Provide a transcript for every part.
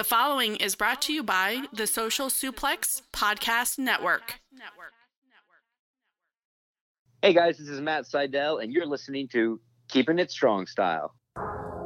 The following is brought to you by the Social Suplex Podcast Network. Hey guys, this is Matt Seidel, and you're listening to Keeping It Strong Style.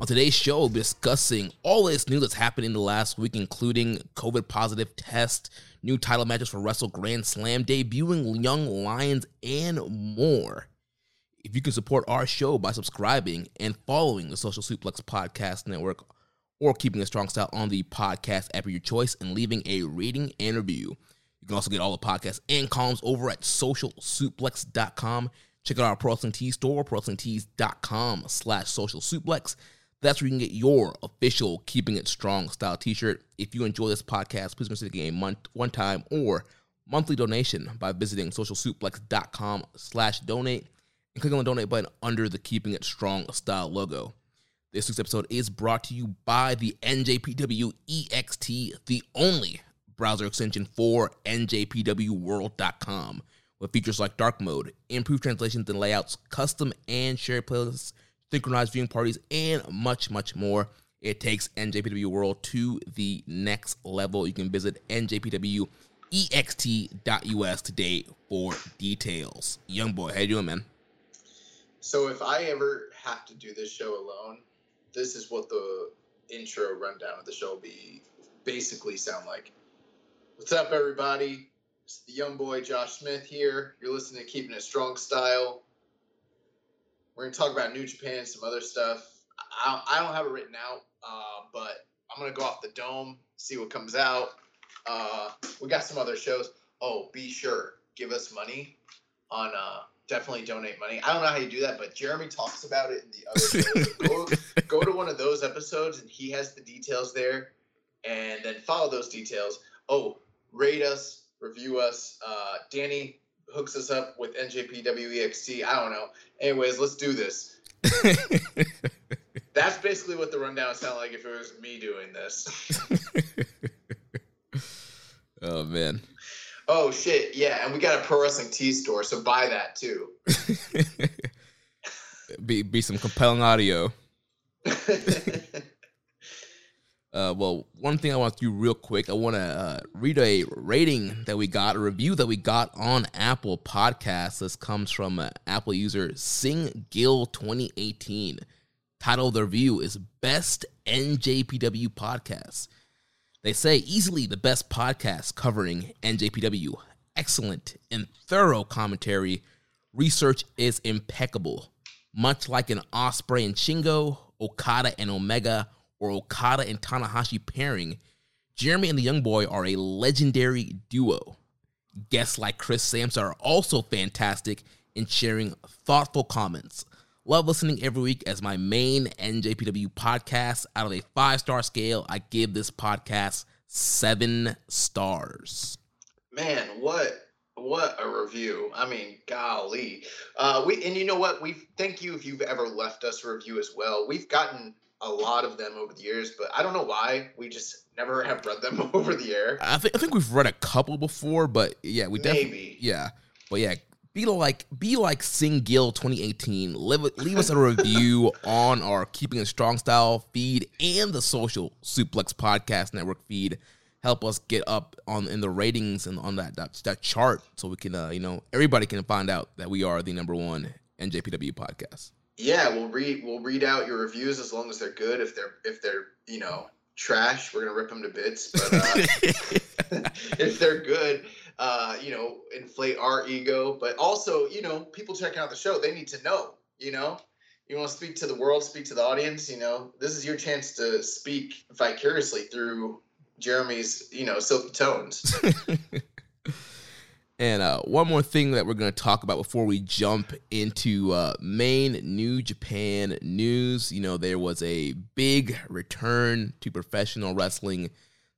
On today's show, we'll be discussing all this news that's happened in the last week, including COVID positive test, new title matches for Wrestle Grand Slam, debuting Young Lions, and more. If you can support our show by subscribing and following the Social Suplex Podcast Network or keeping a strong style on the podcast app of your choice and leaving a rating and review. You can also get all the podcasts and columns over at socialsuplex.com. Check out our Pro Wrestling Tees store, prowrestlingtees.com slash social suplex. That's where you can get your official Keeping It Strong style t-shirt. If you enjoy this podcast, please consider getting a month, one-time or monthly donation by visiting socialsuplex.com slash donate and click on the donate button under the Keeping It Strong style logo. This week's episode is brought to you by the NJPW EXT, the only browser extension for NJPWWorld.com, with features like dark mode, improved translations and layouts, custom and shared playlists, synchronized viewing parties, and much, much more. It takes NJPW World to the next level. You can visit njpwext.us today for details. Young boy, how you doing, man? So if I ever have to do this show alone, this is what the intro rundown of the show will be basically sound like. What's up, everybody? It's the young boy Josh Smith here. You're listening to Keeping It Strong Style. We're gonna talk about New Japan, some other stuff. I, I don't have it written out, uh, but I'm gonna go off the dome, see what comes out. Uh, we got some other shows. Oh, be sure give us money on. Uh, definitely donate money. I don't know how you do that, but Jeremy talks about it in the other go, go to one of those episodes, and he has the details there, and then follow those details. Oh, rate us, review us. Uh, Danny hooks us up with NJPWEXT. I don't know. Anyways, let's do this. That's basically what the rundown sounded like if it was me doing this. oh man. Oh shit, yeah, and we got a pro wrestling tea store, so buy that too. be be some compelling audio. Uh, well, one thing I want to do real quick, I want to uh, read a rating that we got, a review that we got on Apple Podcasts. This comes from uh, Apple user Sing Gill 2018. Title of the review is Best NJPW Podcast. They say easily the best podcast covering NJPW. Excellent and thorough commentary. Research is impeccable. Much like an Ospreay and Shingo, Okada and Omega, or Okada and Tanahashi pairing, Jeremy and the Young Boy are a legendary duo. Guests like Chris Samsa are also fantastic in sharing thoughtful comments. Love listening every week as my main NJPW podcast. Out of a five star scale, I give this podcast seven stars. Man, what what a review! I mean, golly. Uh, we and you know what? We thank you if you've ever left us a review as well. We've gotten a lot of them over the years, but I don't know why we just never have read them over the air. I think I think we've read a couple before, but yeah, we definitely Maybe. yeah, but yeah. Be like be like Sing Gill 2018. Leave, leave us a review on our Keeping It Strong Style feed and the Social Suplex Podcast Network feed. Help us get up on in the ratings and on that that, that chart so we can uh, you know everybody can find out that we are the number one NJPW podcast. Yeah, we'll read we'll read out your reviews as long as they're good. If they're if they're you know trash, we're gonna rip them to bits. But uh, if they're good, uh, you know, inflate our ego. But also, you know, people checking out the show, they need to know. You know, you want to speak to the world, speak to the audience. You know, this is your chance to speak vicariously through Jeremy's, you know, silky tones. And uh, one more thing that we're going to talk about before we jump into uh, main New Japan news. You know, there was a big return to professional wrestling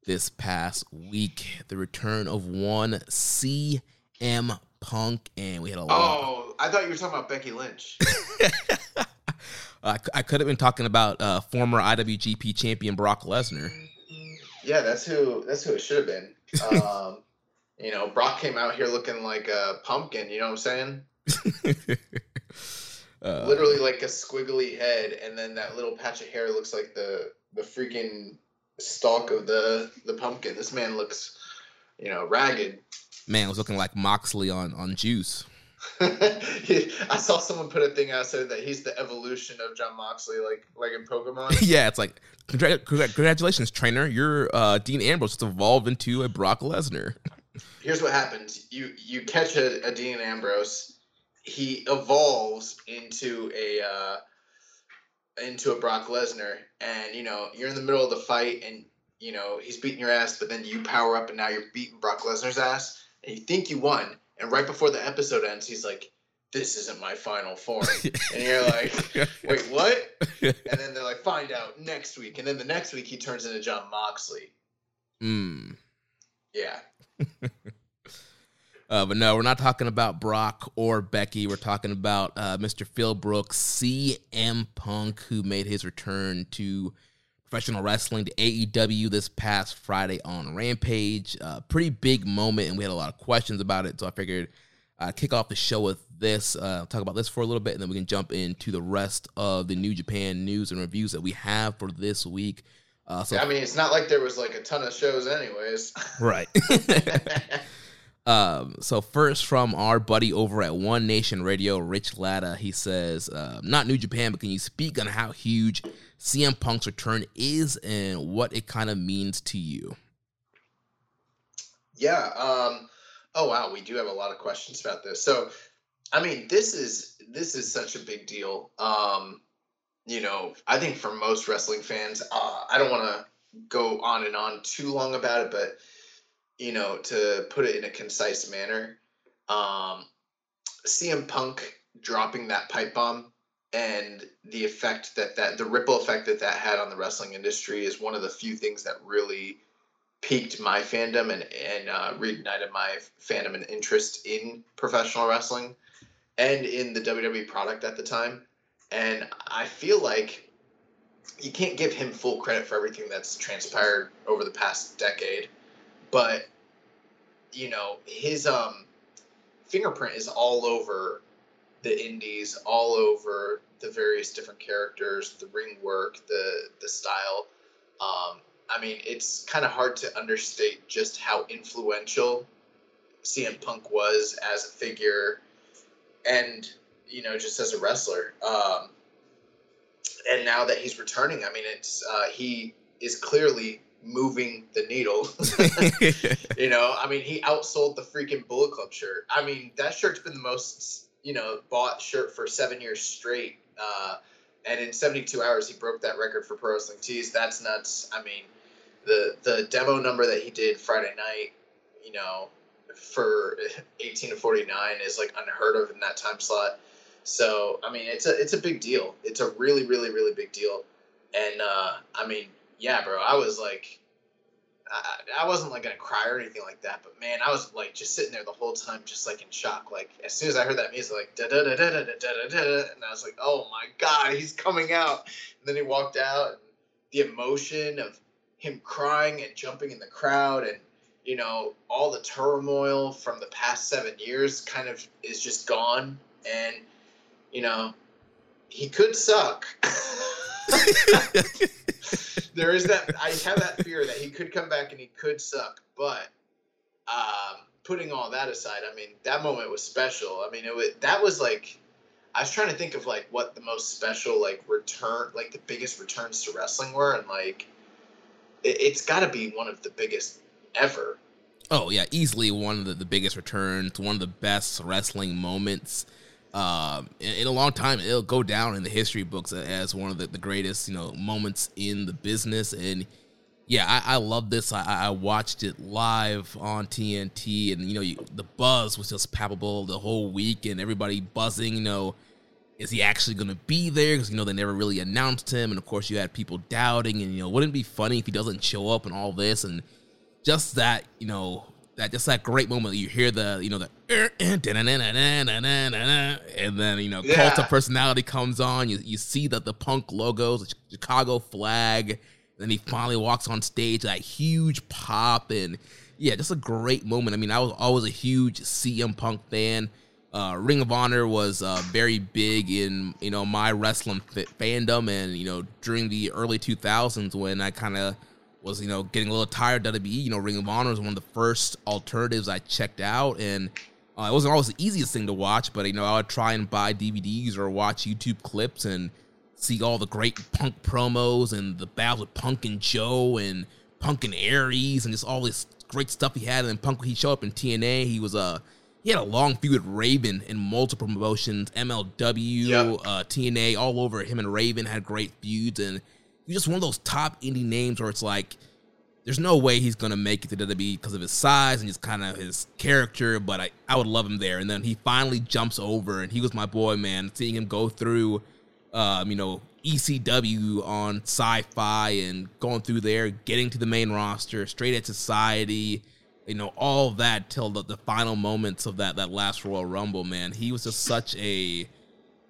this past week. The return of one CM Punk, and we had a lot. oh, I thought you were talking about Becky Lynch. I, I could have been talking about uh, former IWGP champion Brock Lesnar. Yeah, that's who. That's who it should have been. Um, you know, Brock came out here looking like a pumpkin. You know what I'm saying? Uh, Literally like a squiggly head, and then that little patch of hair looks like the the freaking stalk of the the pumpkin. This man looks, you know, ragged. man was looking like Moxley on on Juice. I saw someone put a thing out said that he's the evolution of Jon Moxley, like like in Pokemon. yeah, it's like congra- congra- congratulations, trainer. Your uh, Dean Ambrose just evolved into a Brock Lesnar. Here's what happens. You you catch a, a dean ambrose. He evolves into a uh, into a brock lesnar. And you know you're in the middle of the fight and you know he's beating your ass but then you power up and now you're beating brock lesnar's ass. And you think you won. And right before the episode ends he's like this isn't my final form. And you're like wait what? And then they're like find out next week. And then the next week he turns into jon moxley. Mm. yeah Uh, but no, we're not talking about Brock or Becky. We're talking about uh, Mr. Phil Brooks, CM Punk, who made his return to professional wrestling to AEW this past Friday on Rampage. Uh, pretty big moment, and we had a lot of questions about it. So I figured I'd kick off the show with this, uh, talk about this for a little bit, and then we can jump into the rest of the New Japan news and reviews that we have for this week. Uh, so i mean it's not like there was like a ton of shows anyways right. Um, so first from our buddy over at One Nation Radio, Rich Latta, he says, uh, not New Japan, but can you speak on how huge CM Punk's return is and what it kind of means to you? Yeah. Um, oh wow, we do have a lot of questions about this. So, I mean, this is this is such a big deal. Um, you know, I think for most wrestling fans, uh, I don't want to go on and on too long about it, but you know, to put it in a concise manner, um, CM Punk dropping that pipe bomb and the effect that that the ripple effect that that had on the wrestling industry is one of the few things that really piqued my fandom and and uh, reignited my fandom and interest in professional wrestling and in the WWE product at the time. And I feel like you can't give him full credit for everything that's transpired over the past decade, but you know his um fingerprint is all over the indies, all over the various different characters, the ring work, the the style. Um, I mean, it's kind of hard to understate just how influential CM Punk was as a figure, and you know, just as a wrestler. Um, and now that he's returning, I mean, it's uh, he is clearly moving the needle. you know, I mean, he outsold the freaking Bullet Club shirt. I mean, that shirt's been the most you know bought shirt for seven years straight. Uh, and in 72 hours, he broke that record for Pro Wrestling Tees. That's nuts. I mean, the the demo number that he did Friday night, you know, for 18 to 49 is like unheard of in that time slot. So I mean, it's a it's a big deal. It's a really really really big deal. And uh, I mean, yeah, bro, I was like, I, I wasn't like gonna cry or anything like that, but man, I was like just sitting there the whole time, just like in shock. Like as soon as I heard that music, like da da da da da da da da, and I was like, oh my god, he's coming out. And then he walked out, and the emotion of him crying and jumping in the crowd, and you know all the turmoil from the past seven years kind of is just gone, and you know he could suck. there is that I have that fear that he could come back and he could suck, but um, putting all that aside, I mean that moment was special. I mean it was that was like I was trying to think of like what the most special like return like the biggest returns to wrestling were, and like it, it's got to be one of the biggest ever. Oh yeah, easily one of the, the biggest returns, one of the best wrestling moments uh, in, in, a long time. It'll go down in the history books as one of the, the greatest, you know, moments in the business. And yeah, I, I love this. I, I, watched it live on TNT, and you know, you, the buzz was just palpable the whole week, and everybody buzzing. You know, is he actually going to be there? Because you know they never really announced him, and of course you had people doubting, and you know, wouldn't it be funny if he doesn't show up and all this, and just that, you know, that just that great moment you hear the you know the and then you know yeah. cult of personality comes on you you see that the punk logos the chicago flag then he finally walks on stage that huge pop and yeah just a great moment i mean i was always a huge cm punk fan uh, ring of honor was uh, very big in you know my wrestling fandom and you know during the early 2000s when i kind of was you know getting a little tired of WWE. You know, Ring of Honor was one of the first alternatives I checked out, and uh, it wasn't always the easiest thing to watch. But you know, I would try and buy DVDs or watch YouTube clips and see all the great Punk promos and the battles with Punk and Joe and Punk and Aries and just all this great stuff he had. And then Punk he showed up in TNA. He was a uh, he had a long feud with Raven in multiple promotions, MLW, yep. uh, TNA, all over. Him and Raven had great feuds and he's just one of those top indie names where it's like there's no way he's gonna make it to WWE because of his size and just kind of his character, but I, I would love him there. And then he finally jumps over, and he was my boy, man. Seeing him go through, um, you know, ECW on Sci-Fi and going through there, getting to the main roster, Straight Edge Society, you know, all that till the, the final moments of that that last Royal Rumble, man. He was just such a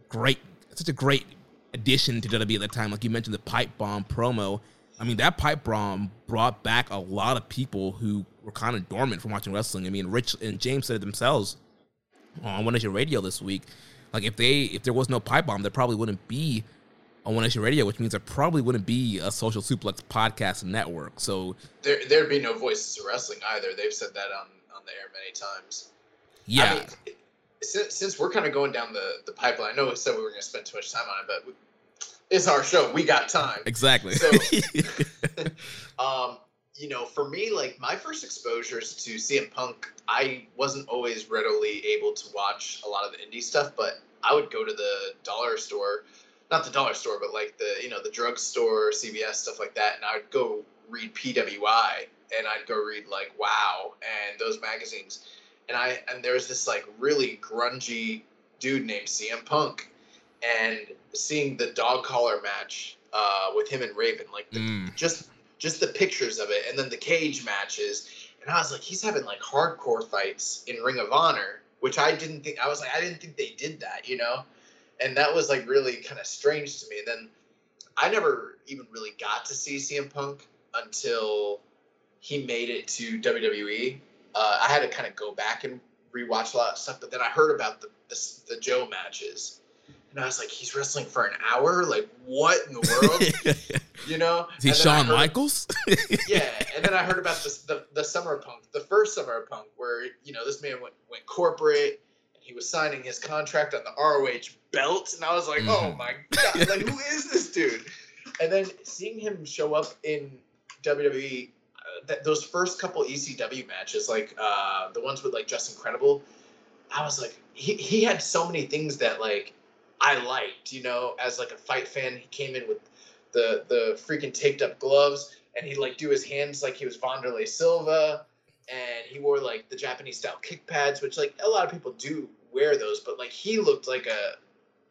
great, such a great addition to WWE at the time. Like you mentioned, the pipe bomb promo. I mean, that pipe bomb brought back a lot of people who were kind of dormant from watching wrestling. I mean, Rich and James said it themselves on One Nation Radio this week. Like if they if there was no pipe bomb, there probably wouldn't be on One Nation Radio, which means there probably wouldn't be a Social Suplex podcast network. So there there'd be no Voices of Wrestling either. They've said that on on the air many times. Yeah. I mean, since, since we're kind of going down the, the pipeline, I know we said we were going to spend too much time on it, but we, it's our show. We got time. Exactly. So, um, you know, for me, like my first exposures to CM Punk, I wasn't always readily able to watch a lot of the indie stuff, but I would go to the dollar store, not the dollar store, but like the you know the drugstore, CVS stuff like that, and I would go read PWI and I'd go read like Wow and those magazines and I and there's this like really grungy dude named CM Punk, and seeing the dog collar match uh, with him and Raven, like the, mm. just just the pictures of it, and then the cage matches, and I was like, he's having like hardcore fights in Ring of Honor, which I didn't think I was like I didn't think they did that, you know, and that was like really kind of strange to me. And then I never even really got to see CM Punk until he made it to WWE uh, I had to kind of go back and rewatch a lot of stuff. But then I heard about the, the, the Joe matches, and I was like, he's wrestling for an hour. Like, what in the world? you know? Is he Shawn heard, Michaels? yeah, and then I heard about this, the the Summer Punk, the first Summer Punk, where you know this man went went corporate. and He was signing his contract on the ROH belt, and I was like, mm. "Oh my god! Like, who is this dude?" And then seeing him show up in WWE th- those first couple ECW matches, like uh, the ones with like Justin Credible, I was like, he, he had so many things that like I liked, you know, as like a fight fan. He came in with the the freaking taped up gloves. and he'd like do his hands like he was Wanderlei Silva, and he wore like the Japanese style kick pads, which like a lot of people do wear those, but like he looked like a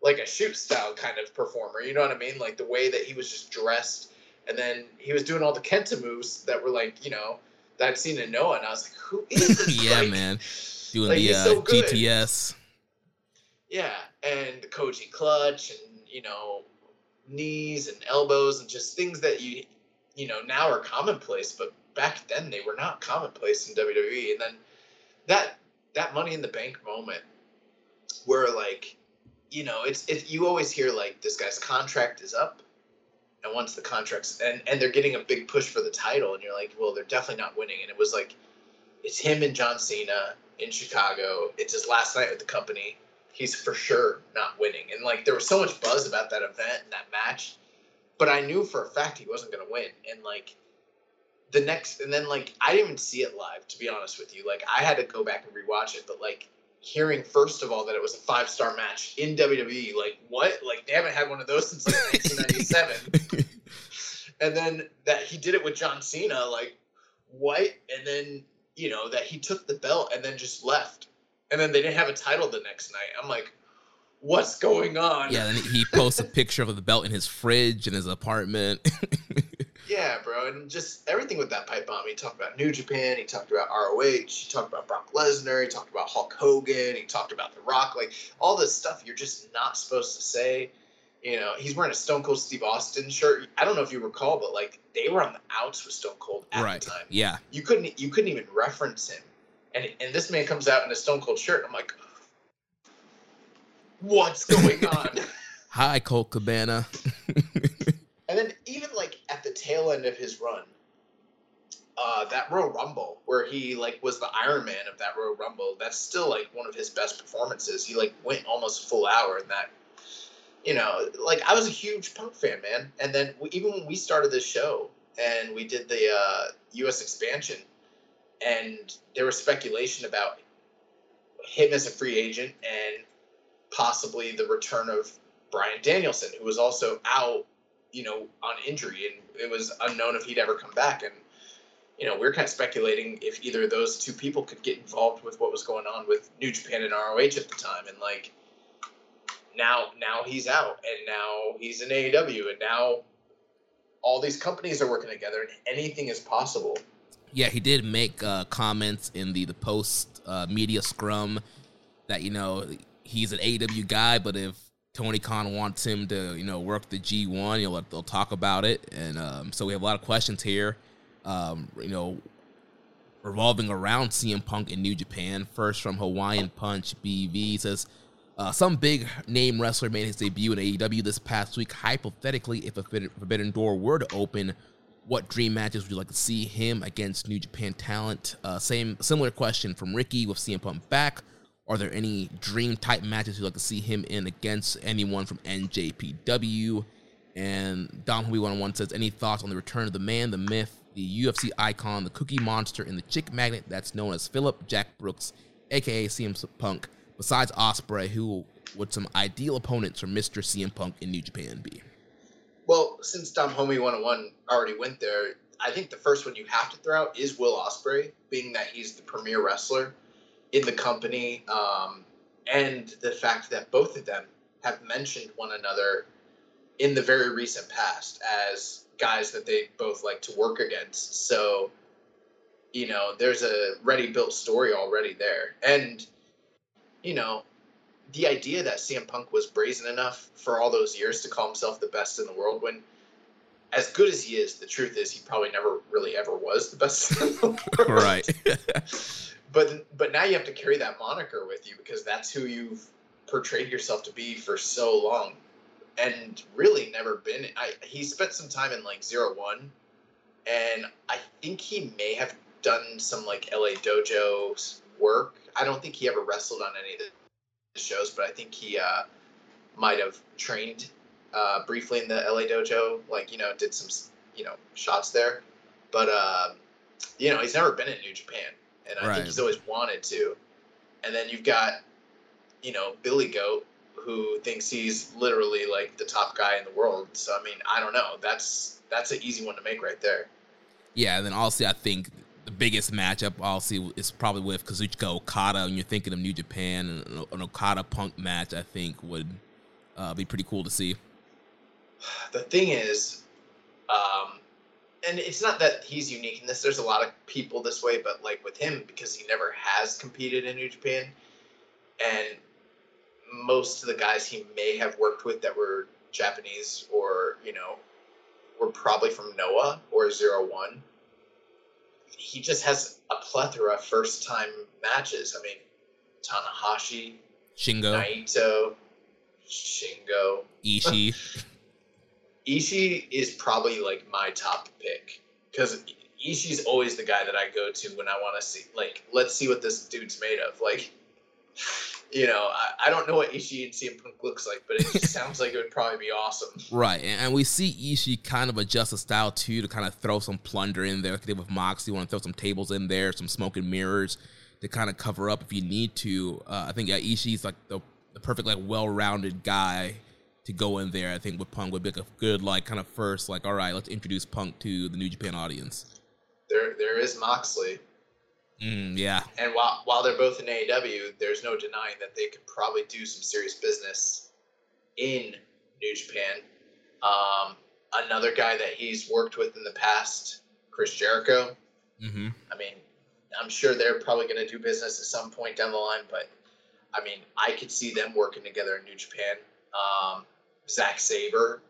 like a shoot style kind of performer. You know what I mean? Like the way that he was just dressed, and then he was doing all the kenta moves that were like you know that I'd seen in Noah, and I was like, who is this? yeah, Like, man. Doing like, the uh, so. GTS. Yeah, and the Koji clutch, and you know, knees and elbows, and just things that you, you know, now are commonplace, but back then they were not commonplace in WWE. And then that that Money in the Bank moment, where like, you know, it's it. You always hear like this guy's contract is up, and once the contract's and and they're getting a big push for the title, and you're like, well, they're definitely not winning. And it was like, it's him and John Cena in Chicago. It's his last night with the company he's for sure not winning. And like there was so much buzz about that event and that match, but I knew for a fact he wasn't going to win. And like the next, and then like I didn't even see it live to be honest with you. Like I had to go back and rewatch it, but like hearing first of all that it was a five star match in WWE, like what? Like they haven't had one of those since like 1997. and then that he did it with John Cena, like what? And then you know that he took the belt and then just left, and then they didn't have a title the next night. I'm like, what's going on? Yeah, then he posts a picture of the belt in his fridge in his apartment. Yeah, bro, and just everything with that pipe bomb. He talked about New Japan. He talked about ROH. He talked about Brock Lesnar. He talked about Hulk Hogan. He talked about The Rock. Like all this stuff you're just not supposed to say. You know, he's wearing a Stone Cold Steve Austin shirt. I don't know if you recall, but like they were on the outs with Stone Cold at right. the time. Yeah. You couldn't you couldn't even reference him. And and this man comes out in a Stone Cold shirt. I'm like, what's going on? Hi, Colt Cabana. Even like at the tail end of his run, uh, that Royal Rumble where he like was the Iron Man of that Royal Rumble, that's still like one of his best performances. He like went almost a full hour in that. You know, like I was a huge Punk fan, man. And then we, even when we started this show and we did the uh, U.S. expansion, and there was speculation about him as a free agent and possibly the return of Bryan Danielson, who was also out you know, on injury, and it was unknown if he'd ever come back. And you know, we are kind of speculating if either of those two people could get involved with what was going on with New Japan and ROH at the time. And like, now, now he's out, and now he's in AEW, and now all these companies are working together, and anything is possible. Yeah, he did make uh, comments in the the post uh, media scrum that you know he's an AEW guy, but if Tony Khan wants him to you know work the G1, you know they'll talk about it, and um, so we have a lot of questions here, um, you know, revolving around CM Punk in New Japan. First from Hawaiian Punch BV says. Uh, some big name wrestler made his debut in AEW this past week. Hypothetically, if a Forbidden Door were to open, what dream matches would you like to see him against New Japan talent? Uh, same similar question from Ricky with CM Punk back. Are there any dream type matches you'd like to see him in against anyone from NJPW? And Dom Homie 101 says, any thoughts on the return of the man, the myth, the UFC icon, the cookie monster, and the chick magnet that's known as Philip Jack Brooks, aka CM Punk, besides Ospreay, who would some ideal opponents for Mr. CM Punk in New Japan be? Well, since Dom Homie 101 already went there, I think the first one you have to throw out is Will Ospreay, being that he's the premier wrestler in the company, um, and the fact that both of them have mentioned one another in the very recent past as guys that they both like to work against. So, you know, there's a ready built story already there. And, you know, the idea that CM Punk was brazen enough for all those years to call himself the best in the world when as good as he is, the truth is he probably never really ever was the best in the world. Right. but but now you have to carry that moniker with you because that's who you've portrayed yourself to be for so long and really never been I he spent some time in like zero one and I think he may have done some like LA dojo work. I don't think he ever wrestled on any of the shows, but I think he uh, might have trained uh, briefly in the LA dojo, like you know, did some you know shots there. But uh, you know, he's never been in New Japan, and I Right. think he's always wanted to. And then you've got you know Billy Goat, who thinks he's literally like the top guy in the world. So I mean, I don't know. That's that's an easy one to make right there. Yeah, and then also I think the biggest matchup obviously is probably with Kazuchika Okada, and you're thinking of New Japan, and an Okada Punk match I think would uh, be pretty cool to see. The thing is, um, and it's not that he's unique in this. There's a lot of people this way, but like with him, because he never has competed in New Japan, and most of the guys he may have worked with that were Japanese or you know were probably from Noah or Zero One. He just has a plethora of first time matches. I mean, Tanahashi, Shingo, Naito, Shingo, Ishii. Ishii is probably like my top pick because Ishii's always the guy that I go to when I want to see like let's see what this dude's made of. Like, you know, I, I don't know what Ishii and CM Punk looks like, but it sounds like it would probably be awesome. Right, and, and we see Ishii kind of adjust the style too to kind of throw some plunder in there, like they did with Moxley. Want to throw some tables in there, some smoke and mirrors to kind of cover up if you need to. Uh, I think yeah, Ishii's like the the perfect like well-rounded guy to go in there. I think with Punk would be like a good like kind of first like all right, let's introduce Punk to the New Japan audience. There, there is Moxley, Mm, yeah, and while while they're both in AEW, there's no denying that they could probably do some serious business in New Japan. Um, another guy that he's worked with in the past, Chris Jericho. hmm I mean, I'm sure they're probably going to do business at some point down the line, but I mean, I could see them working together in New Japan. Um, Zack Sabre.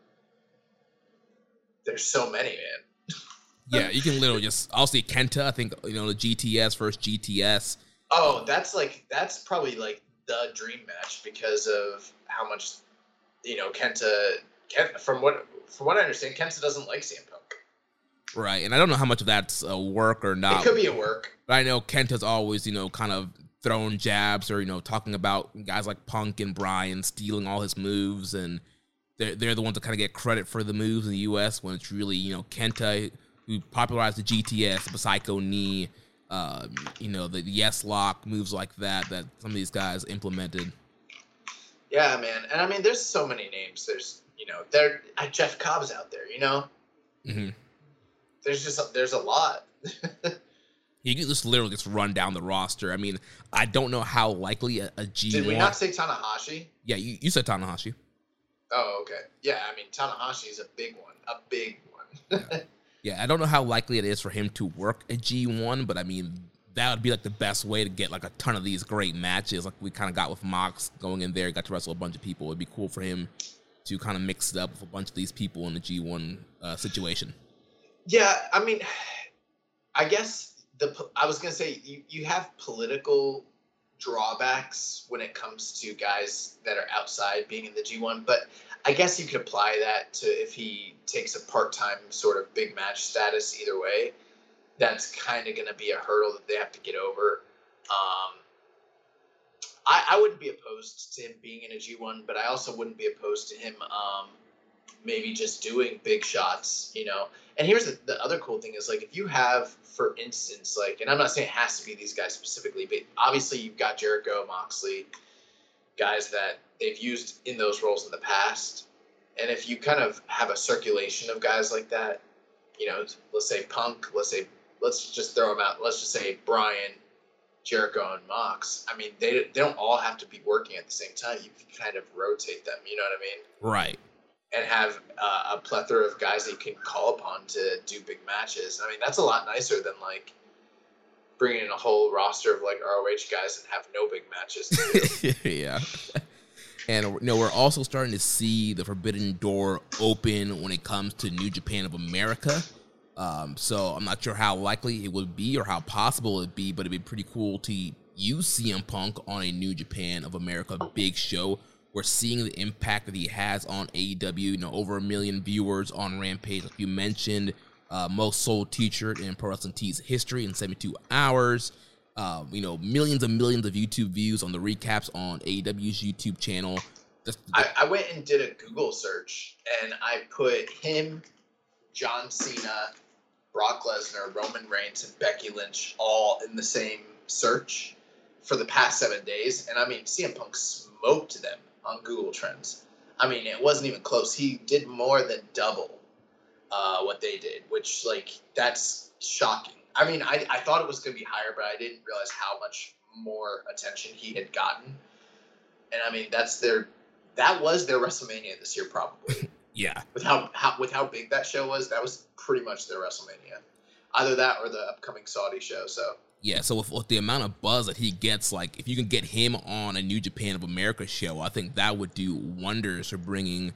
There's so many, man. yeah. You can literally just I'll see Kenta. I think you know the GTS first GTS. Oh, that's like that's probably like the dream match because of how much you know Kenta. Kent, from what from what I understand, Kenta doesn't like CM Punk. Right, and I don't know how much of that's uh, work or not. It could be a work. But I know Kenta's always, you know, kind of throwing jabs or, you know, talking about guys like Punk and Bryan stealing all his moves. And they're, they're the ones that kind of get credit for the moves in the U.S. when it's really, you know, Kenta who popularized the GTS, the Psycho Knee, uh, you know, the Yes Lock, moves like that, that some of these guys implemented. Yeah, man. And I mean, there's so many names. There's you know, there uh, Jeff Cobb's out there. You know, hmm there's just there's a lot. You can just literally just run down the roster. I mean, I don't know how likely a, a G1. Did we not say Tanahashi? yeah, you, you said Tanahashi. Oh, okay. Yeah, I mean Tanahashi is a big one, a big one. Yeah, I don't know how likely it is for him to work a G1, but I mean, that would be like the best way to get like a ton of these great matches, like we kind of got with Mox going in there, got to wrestle a bunch of people. It'd be cool for him to kind of mix it up with a bunch of these people in the G1 uh, situation. yeah, I mean, I guess the I was gonna say you you have political drawbacks when it comes to guys that are outside being in the G1, but I guess you could apply that to if he takes a part time sort of big match status either way. That's kind of going to be a hurdle that they have to get over. Um, I, I wouldn't be opposed to him being in a G1, but I also wouldn't be opposed to him um, maybe just doing big shots, you know. And here's the, the other cool thing is like if you have, for instance, like, and I'm not saying it has to be these guys specifically, but obviously you've got Jericho, Moxley, guys that they've used in those roles in the past. And if you kind of have a circulation of guys like that, you know, let's say Punk, let's say, let's just throw them out. Let's just say Bryan, Jericho, and Mox. I mean, they, they don't all have to be working at the same time. You can kind of rotate them, you know what I mean? Right. And have uh, a plethora of guys that you can call upon to do big matches. I mean, that's a lot nicer than like bringing in a whole roster of like ROH guys and have no big matches. Yeah. And you know, we're also starting to see the forbidden door open when it comes to New Japan of America. Um, so I'm not sure how likely it would be or how possible it'd be, but it'd be pretty cool to use CM Punk on a New Japan of America big show. We're seeing the impact that he has on AEW. You know, over a million viewers on Rampage, like you mentioned, uh, most sold T-shirt in Pro Wrestling Tees history in 72 hours. Um, you know, millions and millions of YouTube views on the recaps on AEW's YouTube channel. Just- I, I went and did a Google search and I put him, John Cena, Brock Lesnar, Roman Reigns, and Becky Lynch all in the same search for the past seven days. And I mean, CM Punk smoked them on Google Trends. I mean, it wasn't even close. He did more than double uh, what they did, which like that's shocking. I mean, I, I thought it was going to be higher, but I didn't realize how much more attention he had gotten. And I mean, that's their that was their WrestleMania this year, probably. yeah. With how, how with how big that show was, that was pretty much their WrestleMania. Either that or the upcoming Saudi show. So yeah, so with, with, the amount of buzz that he gets, like if you can get him on a New Japan of America show, I think that would do wonders for bringing,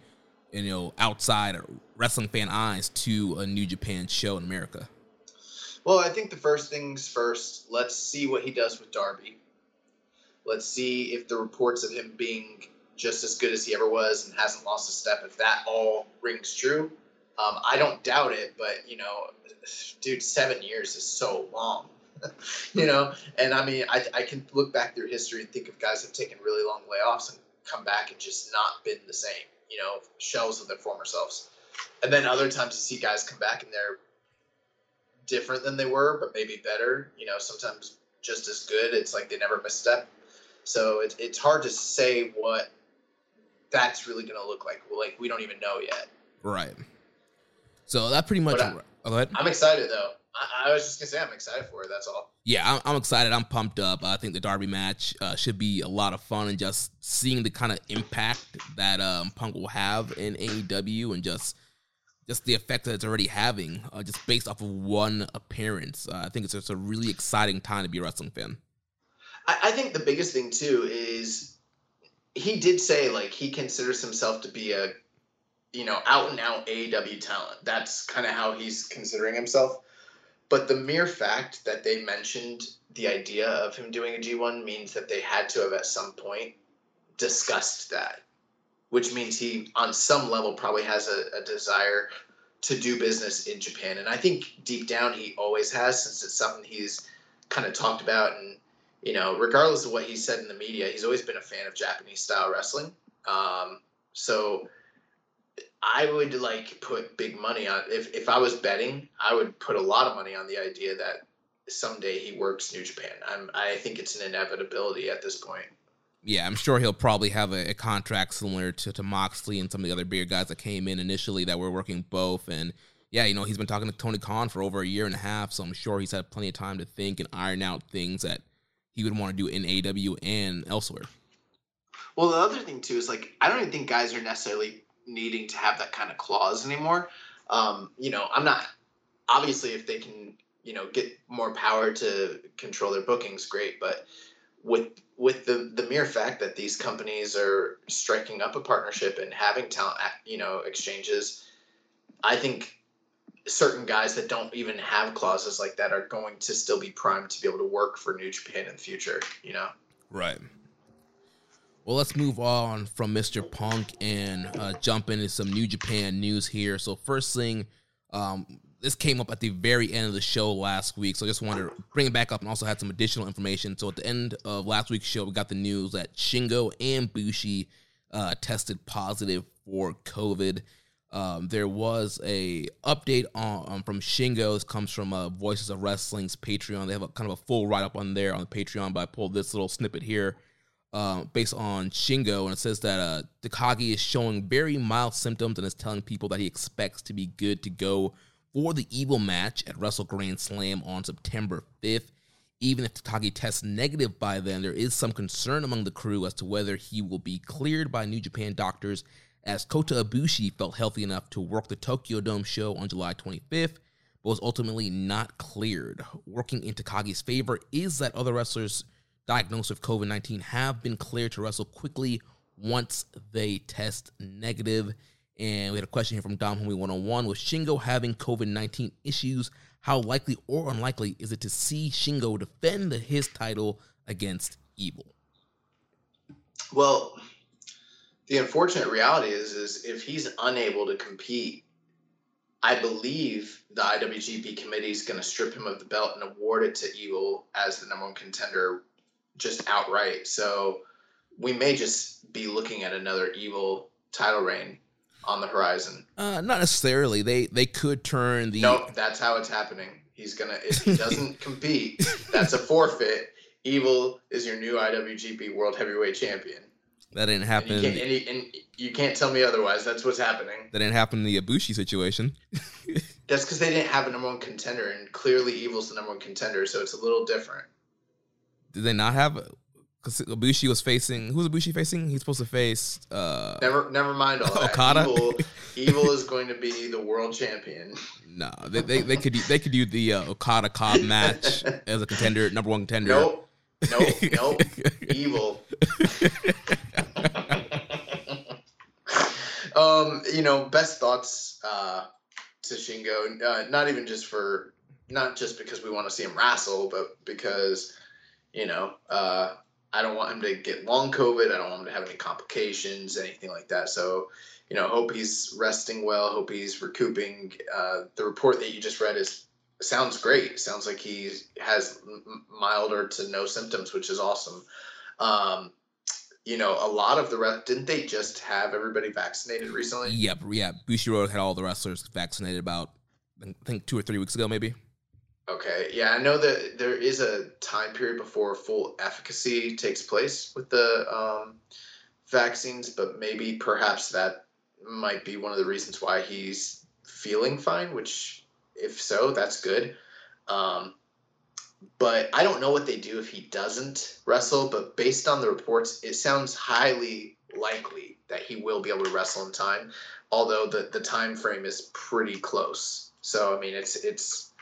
you know, outside wrestling fan eyes to a New Japan show in America. Well, I think the first things first. Let's see what he does with Darby. Let's see if the reports of him being just as good as he ever was and hasn't lost a step, if that all rings true. Um, I don't doubt it, but you know, dude, seven years is so long. you know, and I mean, I, I can look back through history and think of guys that have taken really long layoffs and come back and just not been the same. You know, shells of their former selves. And then other times you see guys come back and they're different than they were, but maybe better. You know, sometimes just as good. It's like they never misstep. So it, it's hard to say what that's really going to look like. Like we don't even know yet. Right. So that pretty much. Oh, go ahead. I'm excited though. I, I, was just gonna say I'm excited for it. That's all. Yeah, I'm, I'm excited. I'm pumped up. I think the Darby match uh, should be a lot of fun, and just seeing the kind of impact that um, Punk will have in AEW, and just just the effect that it's already having, uh, just based off of one appearance. Uh, I think it's just a really exciting time to be a wrestling fan. I, I think the biggest thing too is he did say like he considers himself to be a you know out and out AEW talent. That's kind of how he's considering himself. But the mere fact that they mentioned the idea of him doing a G1 means that they had to have at some point discussed that which means he, on some level, probably has a, a desire to do business in Japan. And I think deep down he always has, since it's something he's kind of talked about. And, you know, regardless of what he said in the media, he's always been a fan of Japanese style wrestling. Um, so I would like put big money on if, if I was betting, I would put a lot of money on the idea that someday he works New Japan. I'm, I think it's an inevitability at this point yeah, I'm sure he'll probably have a, a, contract similar to, to Moxley and some of the other bigger guys that came in initially that were working both. And yeah, you know, he's been talking to Tony Khan for over a year and a half, so I'm sure he's had plenty of time to think and iron out things that he would want to do in AW and elsewhere. Well, the other thing too is like I don't even think guys are necessarily needing to have that kind of clause anymore. Um, you know, I'm not obviously if they can, you know, get more power to control their bookings, great, but with with the the mere fact that these companies are striking up a partnership and having talent you know exchanges i think certain guys that don't even have clauses like that are going to still be primed to be able to work for new japan in the future you know right well let's move on from mr punk and uh, jump into some new japan news here so first thing um, this came up at the very end of the show last week, so I just wanted to bring it back up and also had some additional information. So at the end of last week's show, we got the news that Shingo and Bushi uh, tested positive for COVID. Um, there was a update on um, from Shingo. This comes from uh, Voices of Wrestling's Patreon. They have a kind of a full write up on there on the Patreon, but I pulled this little snippet here uh, based on Shingo, and it says that uh, Takagi is showing very mild symptoms and is telling people that he expects to be good to go for the Evil match at Wrestle Grand Slam on September 5th. Even if Takagi tests negative by then, there is some concern among the crew as to whether he will be cleared by New Japan doctors, as Kota Ibushi felt healthy enough to work the Tokyo Dome show on July 25th, but was ultimately not cleared. Working in Takagi's favor is that other wrestlers diagnosed with COVID 19 have been cleared to wrestle quickly once they test negative. And we had a question here from Dom Homie 101 with Shingo having COVID 19 issues. How likely or unlikely is it to see Shingo defend his title against Evil? Well, the unfortunate reality is, is if he's unable to compete, I believe the IWGP committee is going to strip him of the belt and award it to Evil as the number one contender just outright. So we may just be looking at another Evil title reign on the horizon? Uh, not necessarily. They they could turn the. No, that's how it's happening. He's gonna if he doesn't compete, that's a forfeit. Evil is your new IWGP World Heavyweight Champion. That didn't happen. And you, can't, and, you, and you can't tell me otherwise. That's what's happening. That didn't happen in the Ibushi situation. That's because they didn't have a number one contender, and clearly Evil's the number one contender, so it's a little different. Did they not have? Because Ibushi was facing. Who's Ibushi facing? He's supposed to face. uh Never, never mind all that. Okada? Evil, Evil is going to be the world champion. No, they, they, they could they could do the uh, Okada Cobb match as a contender, number one contender. Nope, nope, nope. Evil. um, you know, best thoughts uh, to Shingo. Uh, not even just for, not just because we want to see him wrestle, but because, you know, uh, I don't want him to get long COVID. I don't want him to have any complications, anything like that. So, you know, hope he's resting well. Hope he's recouping. Uh, the report that you just read is sounds great. Sounds like he has milder to no symptoms, which is awesome. Um, you know, a lot of the rest didn't they just have everybody vaccinated recently? Yep, yeah. Bushiroad had all the wrestlers vaccinated about I think two or three weeks ago, maybe. Okay, yeah, I know that there is a time period before full efficacy takes place with the um, vaccines, but maybe perhaps that might be one of the reasons why he's feeling fine. Which, if so, that's good. Um, but I don't know what they do if he doesn't wrestle. But based on the reports, it sounds highly likely that he will be able to wrestle in time. Although the the time frame is pretty close. So I mean, it's it's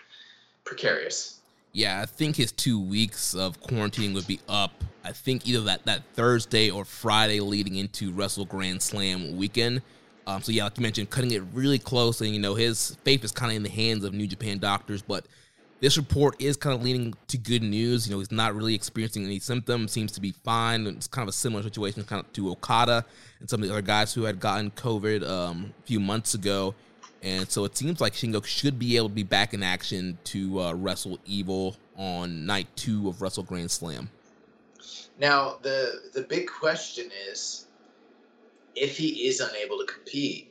precarious. Yeah, I think his two weeks of quarantine would be up. I think either that, that Thursday or Friday leading into Wrestle Grand Slam weekend. Um, so yeah, like you mentioned, cutting it really close, and you know his faith is kind of in the hands of New Japan doctors. But this report is kind of leaning to good news. You know, he's not really experiencing any symptoms, seems to be fine. It's kind of a similar situation kind of to Okada and some of the other guys who had gotten COVID um, a few months ago. And so it seems like Shingo should be able to be back in action to uh, wrestle Evil on night two of Wrestle Grand Slam. Now the the big question is, if he is unable to compete,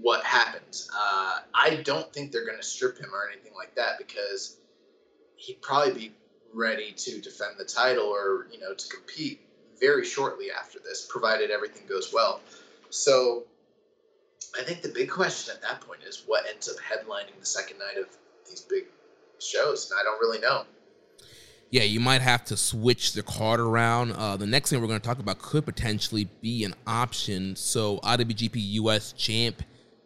what happens? Uh, I don't think they're going to strip him or anything like that because he'd probably be ready to defend the title or you know to compete very shortly after this, provided everything goes well. So I think the big question at that point is what ends up headlining the second night of these big shows, and I don't really know. Yeah, you might have to switch the card around. Uh, the next thing we're going to talk about could potentially be an option. So, IWGP US champ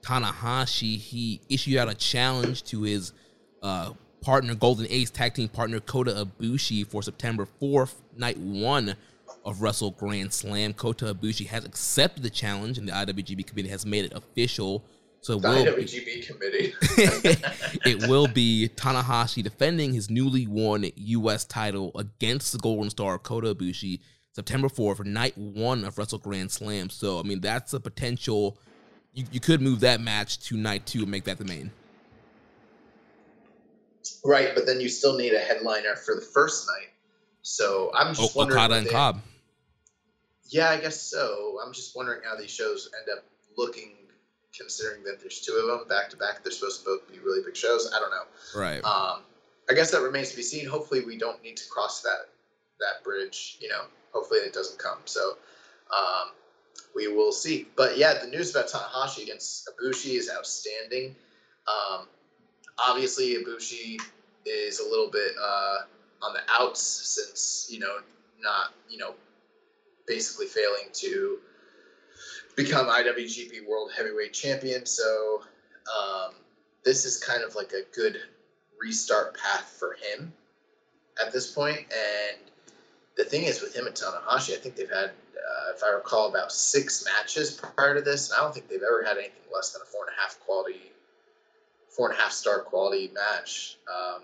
Tanahashi he issued out a challenge to his uh, partner, Golden Ace tag team partner Kota Ibushi for September 4th, night one of Wrestle Grand Slam. Kota Ibushi has accepted the challenge, and the IWGP committee has made it official. So it The will IWGP be, committee. it will be Tanahashi defending his newly won U.S. title against the Golden Star Kota Ibushi September 4th for night one of Wrestle Grand Slam. So I mean that's a potential. You, you could move that match to night two and make that the main. right, but then you still need a headliner for the first night. So I'm just O- wondering. Okada and Cobb. Yeah, I guess so. I'm just wondering how these shows end up looking, considering that there's two of them back to back. They're supposed to both be really big shows. I don't know. Right. Um, I guess that remains to be seen. Hopefully, we don't need to cross that that bridge. You know, hopefully it doesn't come. So um, we will see. But yeah, the news about Tanahashi against Ibushi is outstanding. Um, obviously, Ibushi is a little bit uh, on the outs since you know not you know basically failing to become IWGP World Heavyweight Champion. So um, this is kind of like a good restart path for him at this point. And the thing is, with him and Tanahashi, I think they've had, uh, if I recall, about six matches prior to this, and I don't think they've ever had anything less than a four and a half quality, four and a half star quality match. Um,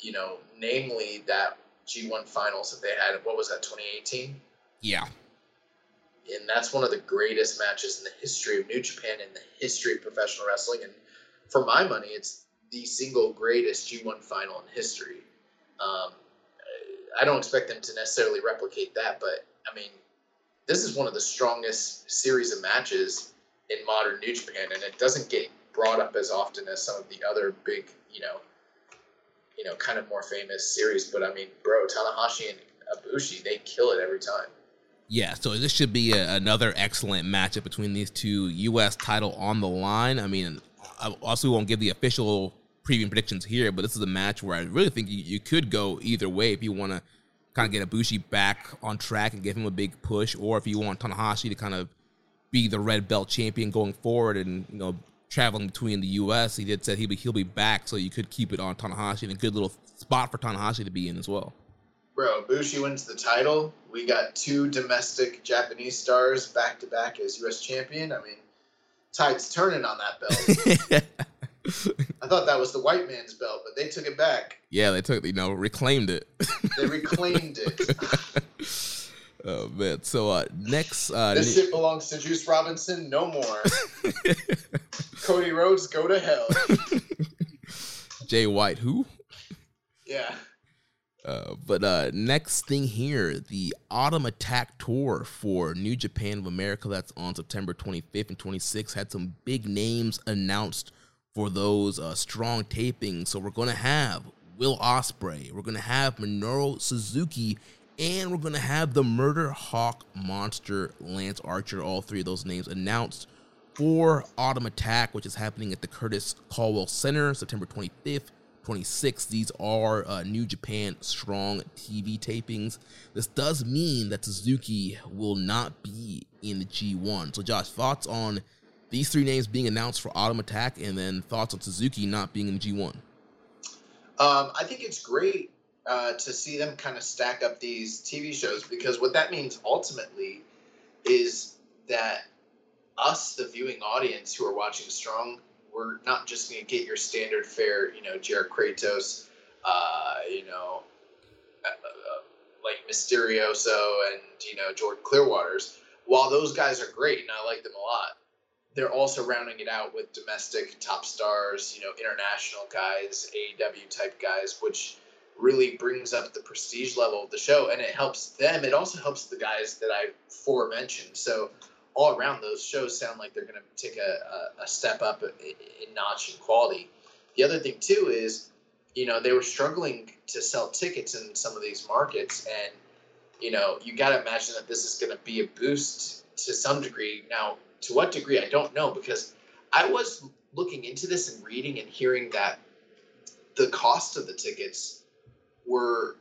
you know, namely that G1 finals that they had. What was that? 2018 Yeah. and that's one of the greatest matches in the history of New Japan and the history of professional wrestling. And for my money, it's the single greatest G1 final in history. Um, I don't expect them to necessarily replicate that, but I mean, this is one of the strongest series of matches in modern New Japan, and it doesn't get brought up as often as some of the other big, you know, you know, kind of more famous series. But I mean, bro, Tanahashi and Ibushi, they kill it every time. Yeah, so this should be a, another excellent matchup between these two U.S. title on the line. I mean, I also won't give the official preview predictions here, but this is a match where I really think you, you could go either way if you want to kind of get Ibushi back on track and give him a big push, or if you want Tanahashi to kind of be the red belt champion going forward and you know traveling between the U.S. He did said he'll be he'll be back, so you could keep it on Tanahashi and a good little spot for Tanahashi to be in as well. Bro, Bushi wins the title. We got two domestic Japanese stars back to back as U.S. champion. I mean, tide's turning on that belt. I thought that was the white man's belt, but they took it back. Yeah, they took you know reclaimed it. they reclaimed it. oh man! So uh, next, uh, this shit belongs to Juice Robinson. No more. Cody Rhodes, go to hell. Jay White, who? Yeah. Uh, but uh, next thing here, the Autumn Attack Tour for New Japan of America that's on September 25th and 26th had some big names announced for those uh, strong tapings. So we're going to have Will Ospreay, we're going to have Minoru Suzuki, and we're going to have the Murder Hawk Monster Lance Archer. All three of those names announced for Autumn Attack, which is happening at the Curtis Culwell Center September 25th 26. These are uh, New Japan Strong TV tapings. This does mean that Suzuki will not be in the G1. So, Josh, thoughts on these three names being announced for Autumn Attack, and then thoughts on Suzuki not being in G1? Um, I think it's great uh, to see them kind of stack up these TV shows because what that means ultimately is that us, the viewing audience who are watching Strong, we're not just going to get your standard fare, you know, JR Kratos, uh, you know, uh, uh, like Mysterioso and, you know, Jordan Clearwaters. While those guys are great and I like them a lot, they're also rounding it out with domestic top stars, you know, international guys, AEW type guys, which really brings up the prestige level of the show and it helps them. It also helps the guys that I forementioned. So all around those shows sound like they're going to take a, a, a, step up in notch and quality. The other thing too is, you know, they were struggling to sell tickets in some of these markets, and you know, you got to imagine that this is going to be a boost to some degree. Now, to what degree, I don't know because I was looking into this and reading and hearing that the cost of the tickets were,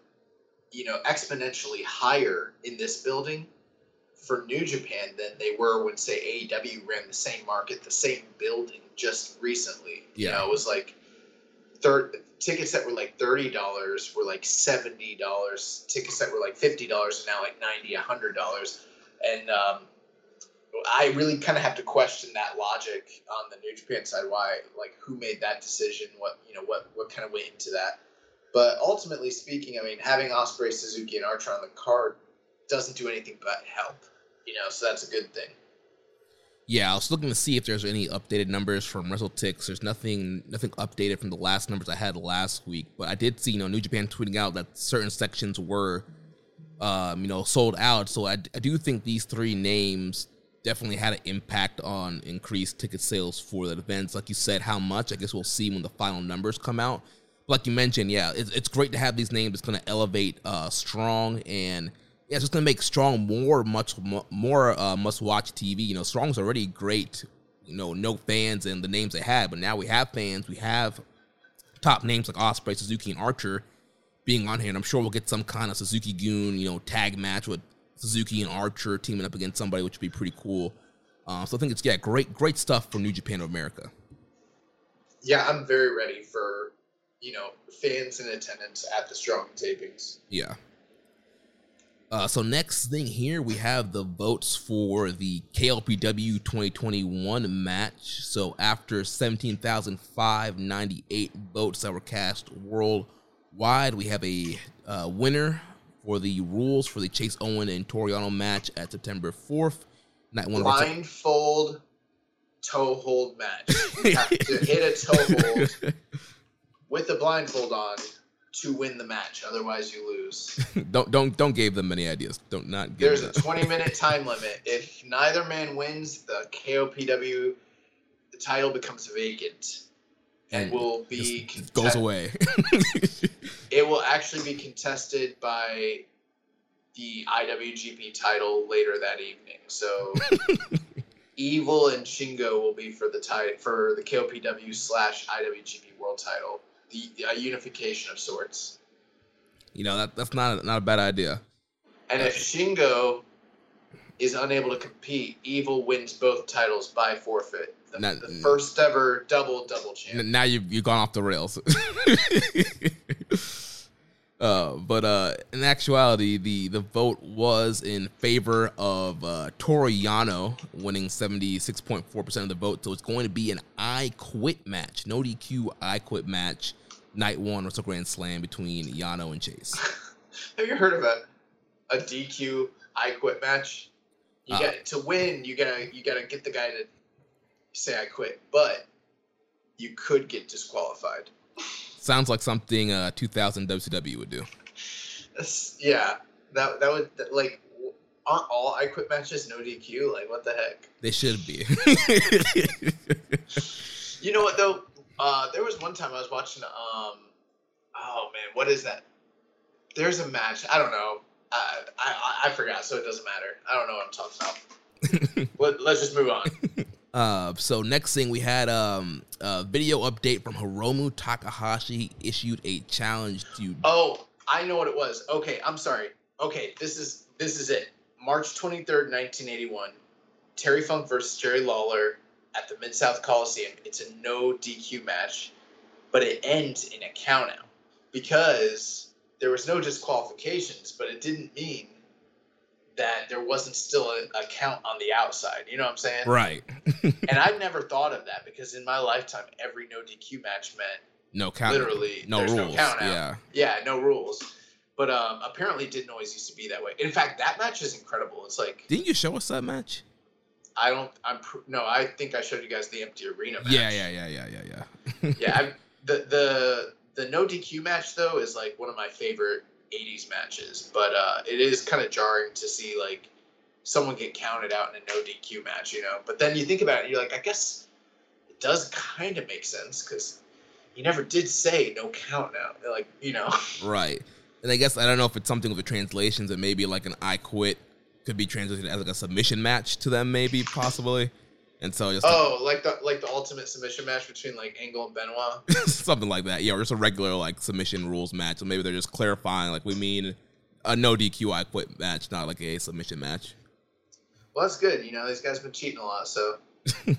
you know, exponentially higher in this building for New Japan than they were when say AEW ran the same market, the same building just recently. Yeah. You know, it was like third tickets that were like thirty dollars were like seventy dollars. Tickets that were like fifty dollars are now like ninety, a hundred dollars. And um, I really kind of have to question that logic on the New Japan side. Why, like, who made that decision? What you know, what what kind of went into that? But ultimately speaking, I mean, having Ospreay, Suzuki, and Archer on the card doesn't do anything but help you know, so that's a good thing. Yeah, I was looking to see if there's any updated numbers from WrestleTix. There's nothing nothing updated from the last numbers I had last week, but I did see you know New Japan tweeting out that certain sections were, um, you know, sold out. So I, I do think these three names definitely had an impact on increased ticket sales for the events. Like you said, how much? I guess we'll see when the final numbers come out. But like you mentioned, yeah, it's, it's great to have these names. It's going to elevate uh, strong and yeah, it's just gonna make Strong more much more uh, must watch TV. You know, Strong's already great. You know, no fans and the names they had, but now we have fans. We have top names like Ospreay, Suzuki, and Archer being on here, and I'm sure we'll get some kind of Suzuki Goon, you know, tag match with Suzuki and Archer teaming up against somebody, which would be pretty cool. Uh, so I think it's yeah, great, great stuff for New Japan of America. Yeah, I'm very ready for you know fans in attendance at the Strong tapings. Yeah. Uh, so next thing here, we have the votes for the KOPW 2021 match. So after 17,598 votes that were cast worldwide, we have a uh, winner for the rules for the Chase Owen and Toru Yano match at September 4th. Night one blindfold toe hold match. You have to hit a toe hold with the blindfold on to win the match. Otherwise, you lose. don't don't don't give them any ideas. Don't not. Give There's a 20 minute time limit. If neither man wins, the KOPW the title becomes vacant and, and will be contest- goes away. it will actually be contested by the IWGP title later that evening. So Evil and Shingo will be for the title for the KOPW slash IWGP World Title, the a unification of sorts. You know that that's not a, not a bad idea. And if Shingo is unable to compete, Evil wins both titles by forfeit. The, Now- the first ever double double champ. Now you've you've gone off the rails. uh, but uh, in actuality, the the vote was in favor of uh, Toru Yano winning seventy six point four percent of the vote. So it's going to be an I Quit match, no DQ I Quit match, night one Wrestle Grand Slam between Yano and Chase. Have you heard of a a DQ I quit match? You Uh. got to win. You gotta you gotta get the guy to say I quit, but you could get disqualified. Sounds like something uh, 2000 WCW would do. Yeah, that that would like aren't all I quit matches no DQ? Like what the heck? They should be. You know what though? Uh, there was one time I was watching. Um, oh man, what is that? There's a match. I don't know. I I, I forgot, so it doesn't matter. I don't know what I'm talking about. Let, let's just move on. Uh, so next thing we had um a video update from Hiromu Takahashi. Issued a challenge to Oh, I know what it was. Okay, I'm sorry. Okay, this is this is it. March 23rd, 1981. Terry Funk versus Jerry Lawler at the Mid South Coliseum. It's a no DQ match, but it ends in a countout because there was no disqualifications, but it didn't mean that there wasn't still a, a count on the outside. You know what I'm saying? right. And I've never thought of that because in my lifetime, every no DQ match meant no count. literally no rules. no count out. yeah. Yeah, no rules. But um, apparently, it didn't always used to be that way. In fact, that match is incredible. It's like Didn't you show us that match? I don't. I'm pr- no. I think I showed you guys the empty arena match. Yeah, yeah, yeah, yeah, yeah, yeah. yeah. I, the the the no DQ match though is like one of my favorite '80s matches. But uh, it is kind of jarring to see like someone get counted out in a no DQ match, you know. But then you think about it, you're like, I guess it does kind of make sense because you never did say no count out. Like you know. right. And I guess I don't know if it's something with the translations and maybe like an I quit could be translated as like a submission match to them, maybe possibly. And so just Oh, like the like the ultimate submission match between like Angle and Benoit. something like that. Yeah, or just a regular like submission rules match. So maybe they're just clarifying like we mean a no DQ I quit match, not like a submission match. Well, that's good. You know, these guys been cheating a lot, so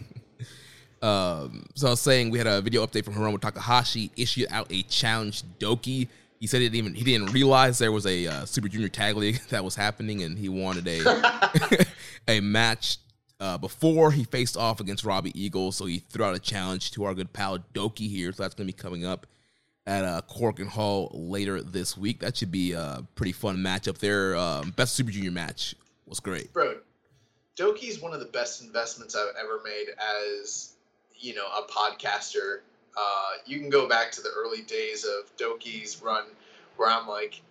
Um, so I was saying we had a video update from Hiromu Takahashi issued out a challenge Doki. He said he didn't even he didn't realize there was a uh, Super Junior Tag League that was happening, and he wanted a a match uh, before he faced off against Robbie Eagle. So he threw out a challenge to our good pal Doki here. So that's going to be coming up at uh, Korakuen Hall later this week. That should be a pretty fun matchup there. Um, best Super Junior match was great. bro, Doki's one of the best investments I've ever made as you know a podcaster. Uh, you can go back to the early days of Doki's run, where I'm like,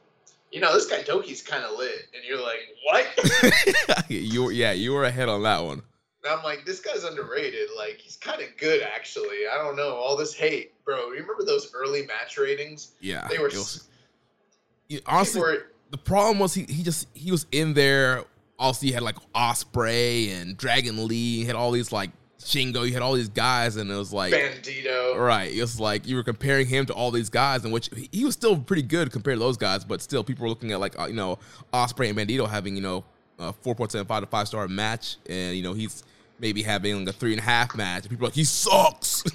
you know, this guy Doki's kind of lit, and you're like, what? you yeah, you were ahead on that one. And I'm like, this guy's underrated. Like, he's kind of good, actually. I don't know. All this hate, bro. You remember those early match ratings? Yeah, They were. was- you- honestly, were- the problem was he he just he was in there. Also, you had like Ospreay and Dragon Lee. Had all these like Shingo. You had all these guys, and it was like Bandito. right. It was like you were comparing him to all these guys, in which he- was still pretty good compared to those guys. But still, people were looking at like uh, you know Ospreay and Bandito having you know a four point seven five to five star match, and you know he's maybe having like a three and a half match. And people are like he sucks.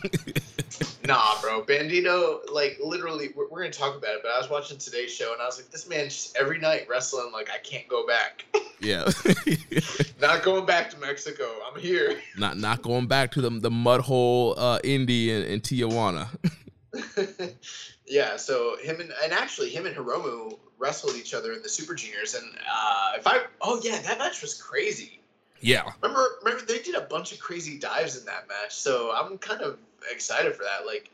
Nah, bro. Bandito, like, literally, we're, we're going to talk about it, but I was watching today's show and I was like, this man just every night wrestling, like, I can't go back. yeah. Not going back to Mexico. I'm here. not not going back to the the mud hole uh, indie in, in Tijuana. yeah, so him and, and actually, him and Hiromu wrestled each other in the Super Juniors. And uh, if I, oh, yeah, that match was crazy. Yeah, Remember, remember, they did a bunch of crazy dives in that match. So I'm kind of excited for that. Like,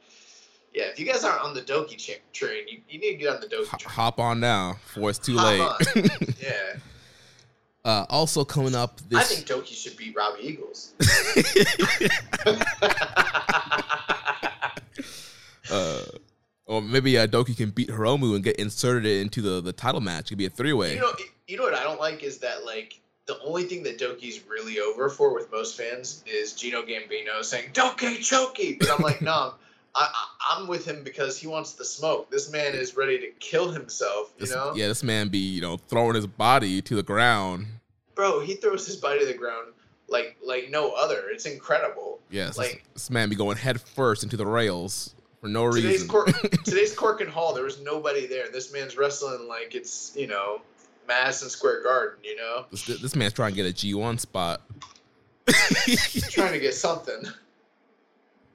yeah, if you guys aren't on the Doki cha- train, you, you need to get on the Doki H- train. hop on now before it's too Hop late. Yeah. uh, also coming up I think Doki should beat Robbie Eagles. uh, Or maybe uh, Doki can beat Hiromu and get inserted into the, the title match. It could be a three way. You know, you know what I don't like is that like the only thing that Doki's really over for with most fans is Gino Gambino saying Doki Choki, but I'm like, no, I, I, am with him because he wants the smoke. This man is ready to kill himself. You this, know? Yeah, this man be you know throwing his body to the ground. Bro, he throws his body to the ground like like no other. It's incredible. Yes, like this, this man be going head first into the rails for no today's reason. Cor- today's Korakuen Hall, there was nobody there. This man's wrestling like it's you know Madison Square Garden. You know, this, this man's trying to get a G one spot. He's trying to get something.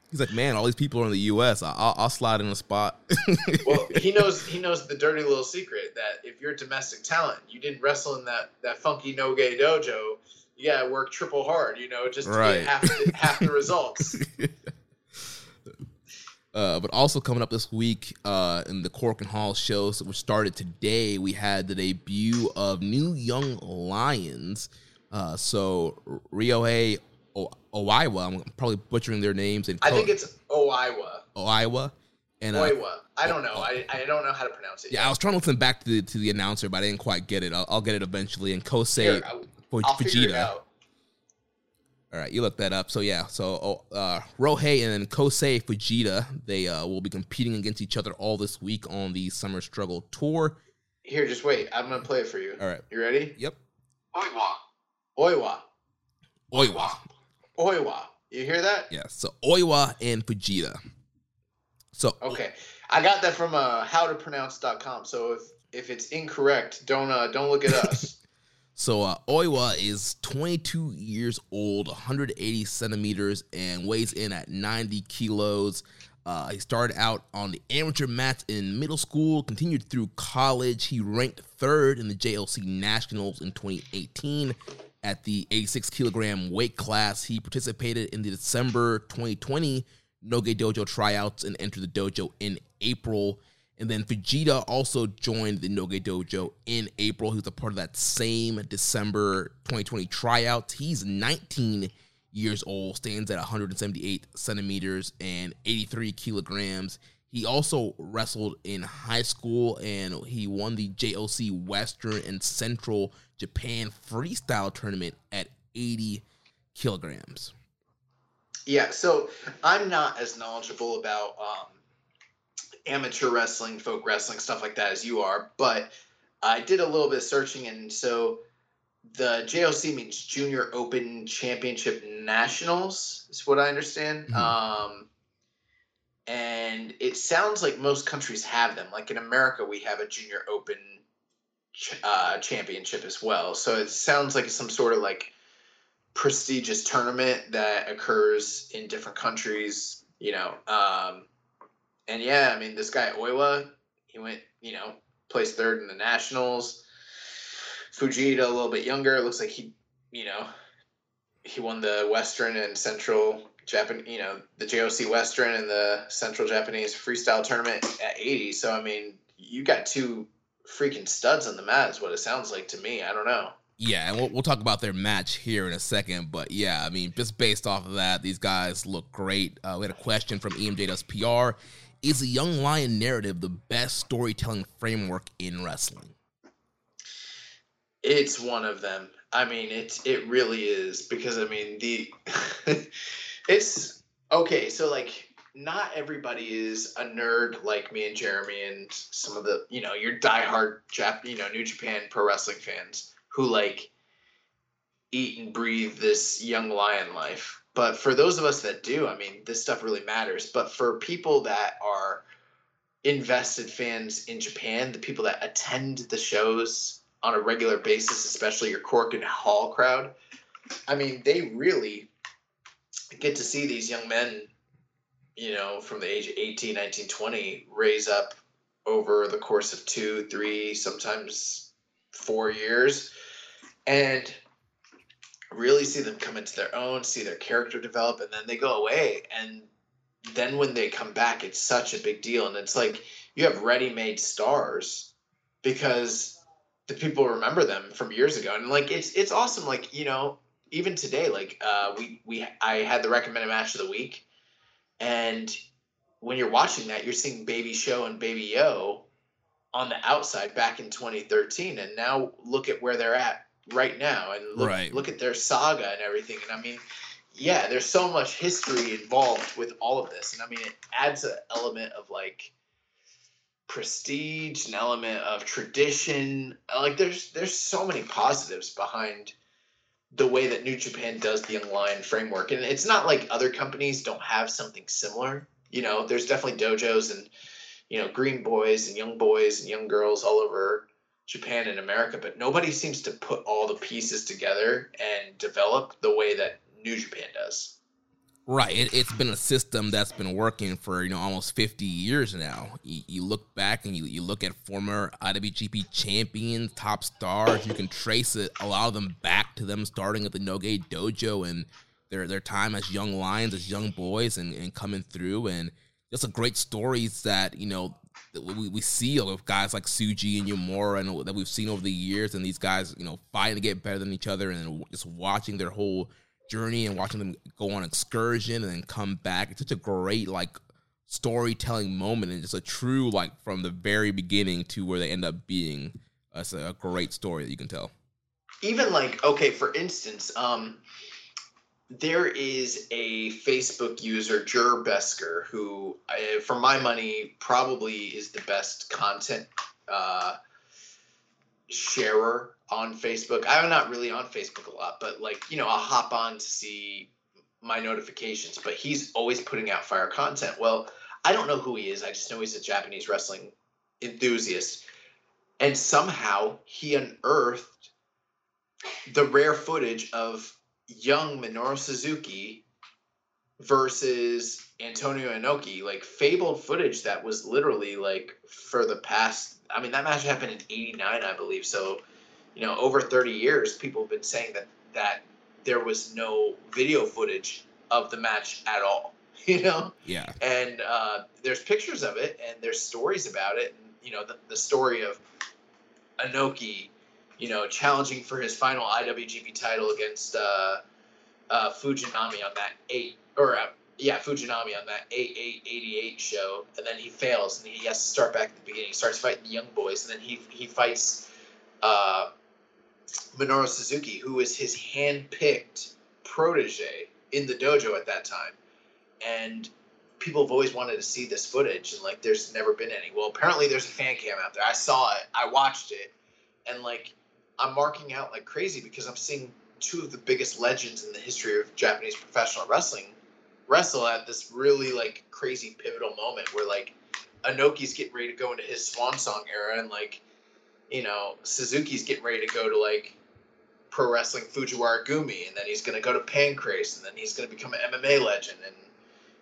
He's like, man, all these people are in the U.S. I'll, I'll slide in a spot. well, he knows he knows the dirty little secret that if you're a domestic talent, you didn't wrestle in that that funky Noge dojo. You gotta work triple hard, you know, just to Right. get half the, half the results. Uh, but also coming up this week uh, in the Korakuen Hall shows, which started today, we had the debut of new young lions. Uh, so Ryohei o- Oiwa, I'm probably butchering their names. And I think it's Oiwa. Oiwa. And uh, Oiwa. I don't know. I, I don't know how to pronounce it. yeah, I was trying to listen back to the, to the announcer, but I didn't quite get it. I'll, I'll get it eventually. And Kosei Here, I'll, Fu- I'll figure it Fujita. out. All right, you look that up. So yeah, so oh, uh, Ryohei and then Kosei Fujita, they uh, will be competing against each other all this week on the Summer Struggle Tour. Here, just wait. I'm gonna play it for you. All right. You ready? Yep. Oiwa. Oiwa. Oiwa. Oiwa. You hear that? Yeah. So Oiwa and Fujita. So Okay. I got that from uh, howtopronounce.com. So if if it's incorrect, don't uh, don't look at us. So uh, Oiwa is 22 years old, 180 centimeters, and weighs in at 90 kilos. Uh, he started out on the amateur mats in middle school, continued through college. He ranked third in the JOC Nationals in 2018 at the 86 kilogram weight class. He participated in the December 2020 Noge Dojo tryouts and entered the dojo in April. And then Fujita also joined the Noge Dojo in April. He was a part of that same December 2020 tryout. He's 19 years old, stands at 178 centimeters and 83 kilograms. He also wrestled in high school and he won the JOC Western and Central Japan Freestyle Tournament at 80 kilograms. Yeah, so I'm not as knowledgeable about um, amateur wrestling, folk wrestling, stuff like that as you are, but I did a little bit of searching, and so the JOC means Junior Open Championship Nationals, is what I understand. Mhm. Um, and it sounds like most countries have them. Like in America, we have a Junior Open ch- uh, Championship as well. So it sounds like some sort of like prestigious tournament that occurs in different countries, you know. Um, and yeah, I mean, this guy Oiwa, he went, you know, placed third in the nationals. Fujita, a little bit younger, looks like he, you know, he won the Western and Central Japan, you know, the JOC Western and the Central Japanese Freestyle Tournament at 80. So I mean, you got two freaking studs on the mat, is what it sounds like to me. I don't know. Yeah, and we'll, we'll talk about their match here in a second. But yeah, I mean, just based off of that, these guys look great. Uh, we had a question from EMJ Does PR. Is the Young Lion narrative the best storytelling framework in wrestling? It's one of them. I mean, it's it really is because I mean the it's okay. So like, not everybody is a nerd like me and Jeremy and some of the you know your diehard Jap you know New Japan pro wrestling fans who like eat and breathe this young lion life. But for those of us that do, I mean, this stuff really matters. But for people that are invested fans in Japan, the people that attend the shows on a regular basis, especially your Korakuen Hall crowd, I mean, they really get to see these young men, you know, from the age of 18, 19, 20, raise up over the course of two, three, sometimes four years. And really see them come into their own, see their character develop, and then they go away. And then when they come back, it's such a big deal. And it's like you have ready made stars because the people remember them from years ago. And like it's it's awesome. Like, you know, even today, like uh we we I had the recommended match of the week and when you're watching that, you're seeing Baby Show and Baby Yo on the outside back in 2013, and now look at where they're at right now, and look, Right. look at their saga and everything. And I mean, yeah, there's so much history involved with all of this, and I mean, it adds an element of like prestige, an element of tradition. Like there's there's so many positives behind the way that New Japan does the Lion framework, and it's not like other companies don't have something similar. You know, there's definitely dojos and you know green boys and young boys and young girls all over Japan and America, but nobody seems to put all the pieces together and develop the way that New Japan does. Right. It, it's been a system that's been working for, you know, almost 50 years now. You, you look back and you, you look at former IWGP champions, top stars, you can trace it, a lot of them back to them starting at the Noge Dojo and their their time as young lions, as young boys and, and coming through and just a great stories that, you know, that we, we see of guys like Tsuji and Yamura and that we've seen over the years and these guys, you know, fighting to get better than each other and just watching their whole journey and watching them go on excursion and then come back. It's such a great like storytelling moment and just a true like from the very beginning to where they end up being. That's a great story that you can tell. even like okay for instance um there is a facebook user jur besker who uh, for my money probably is the best content uh sharer on facebook. I'm not really on facebook a lot but like you know i'll hop on to see my notifications but he's always putting out fire content. Well i don't know who he is. I just know he's a japanese wrestling enthusiast. And somehow he unearthed the rare footage of young Minoru Suzuki versus Antonio Inoki, like fabled footage that was literally like for the past. I mean, that match happened in '89, I believe. So, you know, over 30 years, people have been saying that that there was no video footage of the match at all. You know, Yeah. and uh, there's pictures of it and there's stories about it and you know the, the story of Inoki you know challenging for his final IWGP title against uh, uh, Fujinami on that eight or uh, yeah Fujinami on that eight eight eighty eight show. And then he fails and he has to start back at the beginning. He starts fighting the young boys and then he he fights uh, Minoru Suzuki who is his hand picked protege in the dojo at that time. And people have always wanted to see this footage and like there's never been any. Well apparently there's a fan cam out there. I saw it. I watched it. And like i'm marking out like crazy because i'm seeing two of the biggest legends in the history of japanese professional wrestling wrestle at this really like crazy pivotal moment where like inoki's getting ready to go into his swan song era and like you know suzuki's getting ready to go to like pro wrestling fujiwara gumi and then he's going to go to pancrase and then he's going to become an mma legend and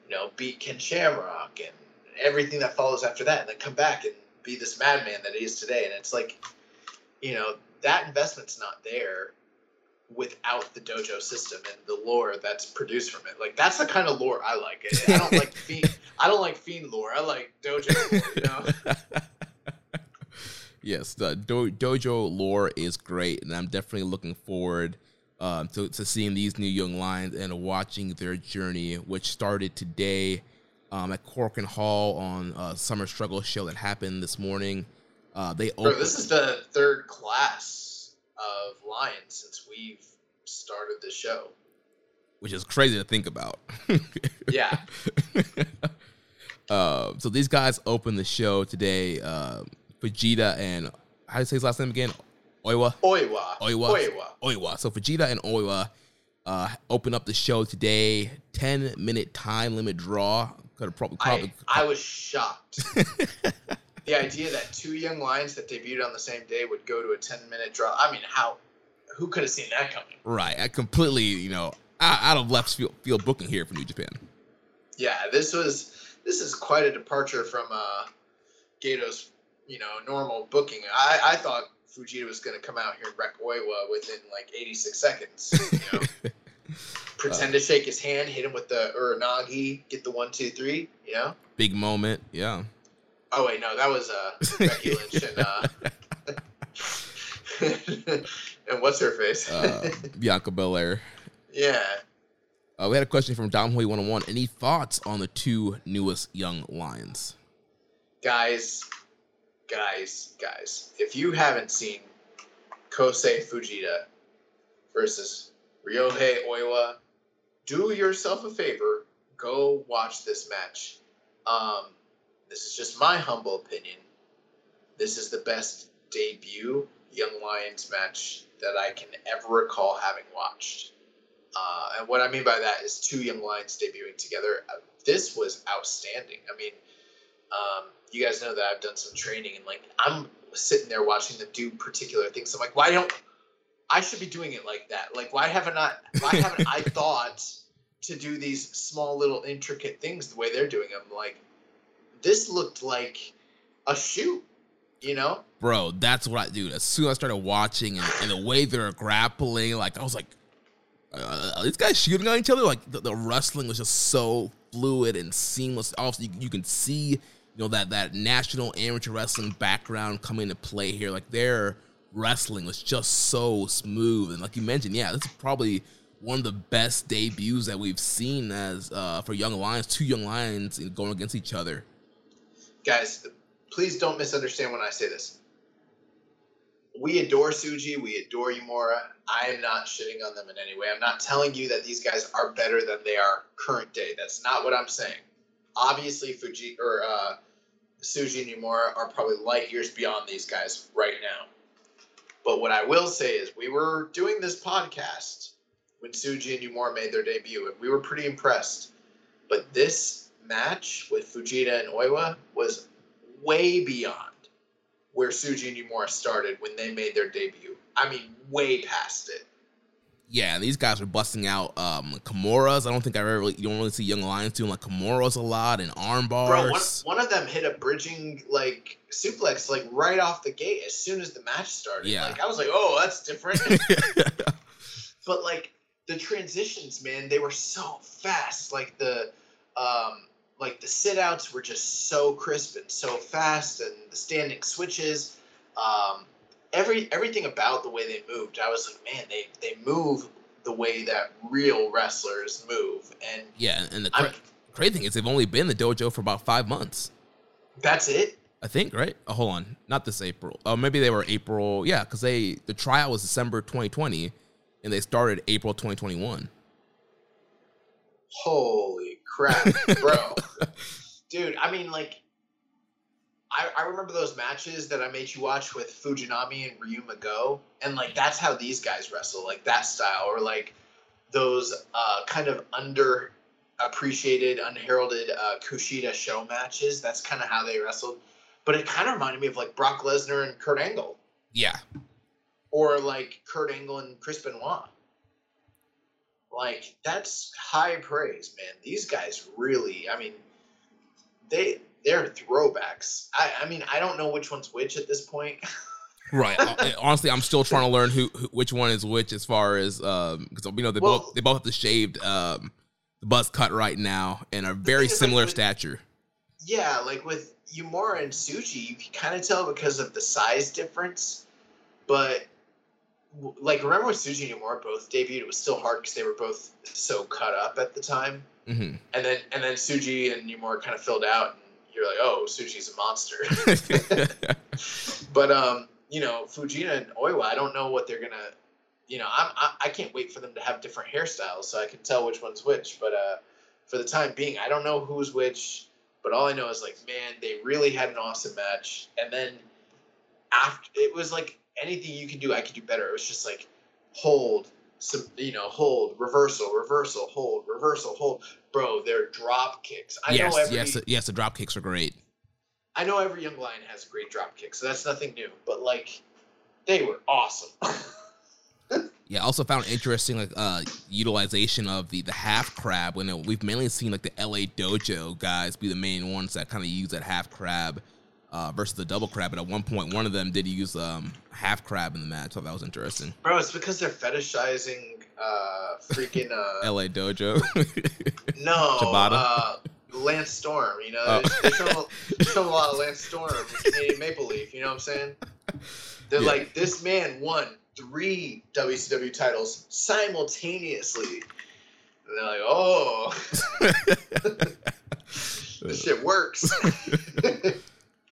you know, beat Ken Shamrock and everything that follows after that, and then come back and be this madman that he is today. And it's like, you know, that investment's not there without the dojo system and the lore that's produced from it. Like that's the kind of lore I like. I don't like fiend. I don't like fiend lore. I like dojo. Lore, you know. yes, the do- dojo lore is great, and I'm definitely looking forward um, to, to seeing these new young lions and watching their journey, which started today um, at and Hall on a Summer Struggle show that happened this morning. Uh, they Bro, this is the third class of Lions since we've started the show. which is crazy to think about. Yeah. uh, so these guys opened the show today. Uh, Fujita and how do you say his last name again? Oiwa. Oiwa. Oiwa. Oiwa. Oiwa. So Fujita and Oiwa uh, open up the show today. Ten minute time limit draw. Could have probably probably. I, I was shocked. the idea that two young lions that debuted on the same day would go to a 10 minute draw. I mean, how? Who could have seen that coming? right. I completely, you know, out, of left field, field booking here for New Japan. Yeah, this was this is quite a departure from uh, Gedo's you know normal booking. I, I thought Fujita was going to come out here and wreck Oiwa within like 86 seconds. You know? Pretend to shake his hand, hit him with the Uranage, get the one, two, three. You know. Big moment. Yeah. Oh wait, no, that was uh, Becky Lynch and uh, and what's her face? Uh, Bianca Belair. yeah, Uh, we had a question from Dom Homie 101. Any thoughts on the two newest young lions? Guys, guys, guys, if you haven't seen Kosei Fujita versus Ryohei Oiwa, do yourself a favor, go watch this match. Um, this is just my humble opinion. This is the best debut Young Lions match that I can ever recall having watched. Uh, and what I mean by that is two Young Lions debuting together. Uh, this was outstanding. I mean, um, you guys know that I've done some training, and like I'm sitting there watching them do particular things. I'm like, why don't I should be doing it like that? Like, why haven't I? Why haven't I thought to do these small little intricate things the way they're doing them? Like, this looked like a shoot, you know? Bro, that's what I do. As soon as I started watching and, and the way they're grappling, like I was like, uh, these guys shooting on each other. Like the, the, wrestling was just so fluid and seamless. Also, you, you, can see, you know, that that national amateur wrestling background coming into play here. Like their wrestling was just so smooth. And like you mentioned, yeah, this is probably one of the best debuts that we've seen as uh, for young lions. Two young lions going against each other. Guys, please don't misunderstand when I say this we adore Tsuji. we adore Yumura. I am not shitting on them in any way. I'm not telling you that these guys are better than they are current day. That's not what I'm saying. Obviously, Fuji or uh, Tsuji and Yumura are probably light years beyond these guys right now. But what I will say is, we were doing this podcast when Tsuji and Yumura made their debut, and we were pretty impressed. But this match with Fujita and Oiwa was way beyond where Tsuji and Yumura started when they made their debut. I mean, way past it. Yeah, these guys were busting out um Kimuras. I don't think I ever really, you don't really see young lions doing like Kimuras a lot and arm bars. Bro, one, one of them hit a bridging like suplex like right off the gate as soon as the match started. Yeah. Like I was like, oh, that's different. but like the transitions, man, they were so fast. Like the um like the sit outs were just so crisp and so fast, and the standing switches, um, every everything about the way they moved, I was like, man, they they move the way that real wrestlers move, and yeah, and the cra- crazy thing is they've only been the dojo for about five months. That's it. I think right. Oh, hold on, not this April. Oh, maybe they were April. Yeah, because they the trial was December 2020, and they started April 2021. Holy crap, bro. Dude, I mean, like, I, I remember those matches that I made you watch with Fujinami and Ryuma Go, and like that's how these guys wrestle, like that style, or like those uh, kind of under appreciated, unheralded uh, Kushida show matches. That's kind of how they wrestled. But it kind of reminded me of like Brock Lesnar and Kurt Angle. Yeah. Or like Kurt Angle and Chris Benoit. Like that's high praise, man. These guys really, I mean, they they're throwbacks. I I mean, I don't know which one's which at this point. right. Honestly, I'm still trying to learn who, who, which one is which as far as um because you know they well, both they both have the shaved um the buzz cut right now and are very similar like with, stature. Yeah, like with Yumura and Tsuji, you can kind of tell because of the size difference, but like remember when Tsuji and Yumura both debuted? It was still hard because they were both so cut up at the time. Mm-hmm. And then and then Tsuji and Yumura kind of filled out, and you're like, oh, Tsuji's a monster. but um, you know, Fujita and Oiwa, I don't know what they're gonna. You know, I'm, I I can't wait for them to have different hairstyles so I can tell which one's which. But uh, for the time being, I don't know who's which. But all I know is like, man, they really had an awesome match, and then after it was like anything you can do, I could do better. It was just like hold, some, you know, hold, reversal, reversal, hold, reversal, hold. Bro, they're drop kicks. I yes, know every, yes, yes. The drop kicks are great. I know every young lion has a great drop kick, so that's nothing new. But like, they were awesome. yeah, I also found interesting like uh utilization of the the half crab when it, we've mainly seen like the LA Dojo guys be the main ones that kind of use that half crab uh, versus the double crab. But at one point, one of them did use um, half crab in the match. So that was interesting. Bro, it's because they're fetishizing uh, freaking uh, L.A. Dojo. no, uh, Lance Storm. You know, oh. they, show, they show a lot of Lance Storm, Canadian Maple Leaf. You know what I'm saying? They're yeah. like, this man won three WCW titles simultaneously. And they're like, oh, this shit works.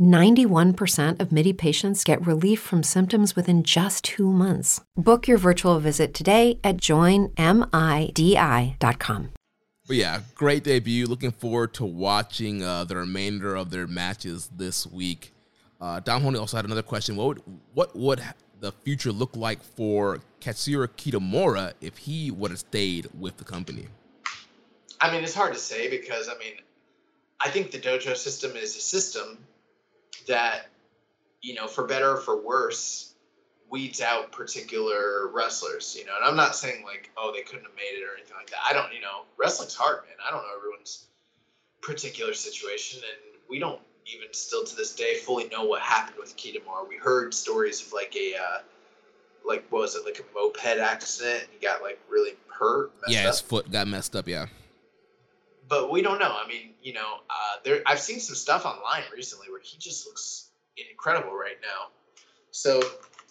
91% of MIDI patients get relief from symptoms within just two months. Book your virtual visit today at joinmidi.com. But yeah, great debut. Looking forward to watching uh, the remainder of their matches this week. Uh, Dom Homie also had another question. What would, what would the future look like for Katsuya Kitamura if he would have stayed with the company? I mean, it's hard to say because I mean, I think the dojo system is a system that, you know, for better or for worse, weeds out particular wrestlers. You know, and I'm not saying like, oh, they couldn't have made it or anything like that. I don't, you know, wrestling's hard, man. I don't know everyone's particular situation, and we don't even still to this day fully know what happened with Kitamura. We heard stories of like a. Uh, like what was it like a moped accident he got like really hurt yeah his foot got messed up yeah but we don't know. I mean, you know, uh, there I've seen some stuff online recently where he just looks incredible right now. So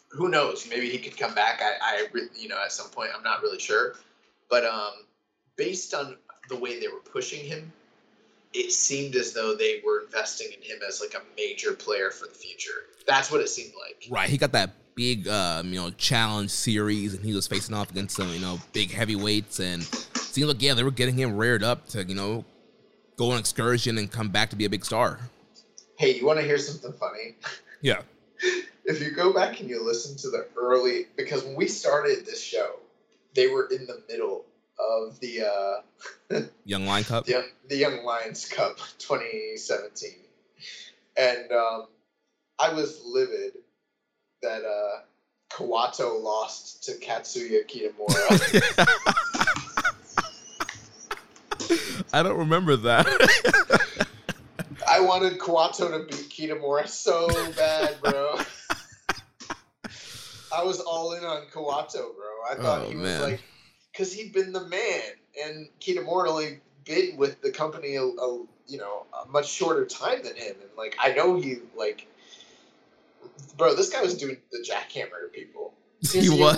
who knows? Maybe he could come back. I, I you know, at some point, I'm not really sure. But um, based on the way they were pushing him, it seemed as though they were investing in him as like a major player for the future. That's what it seemed like. Right. He got that big, um, you know, challenge series, and he was facing off against some, you know, big heavyweights, and seemed like yeah, they were getting him reared up to, you know, go on excursion and come back to be a big star. Hey, you want to hear something funny? Yeah. if you go back and you listen to the early, because when we started this show, they were in the middle of the uh, Young Lion Cup. The, the Young Lions Cup 2017, and um, I was livid that uh, Kawato lost to Katsuya Kitamura. I don't remember that. I wanted Kawato to beat Kitamura so bad, bro. I was all in on Kawato, bro. I thought oh, he was man. like, because he'd been the man, and Kitamura only been with the company a, a, you know a much shorter time than him, and like I know he like, bro, this guy was doing the jackhammer to people. He was.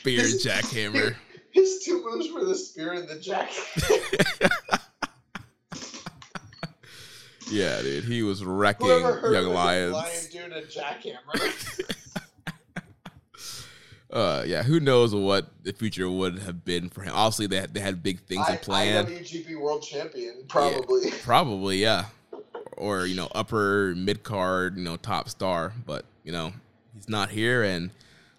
Spear jackhammer. His two moves were the spear and the jack. yeah, dude, he was wrecking young lions. Lion doing a jackhammer. uh, yeah, who knows what the future would have been for him? Obviously, they had, they had big things I, in plan. IWGP World Champion, probably. Yeah, probably, yeah. Or you know, upper mid card, you know, top star. But you know, he's not here, and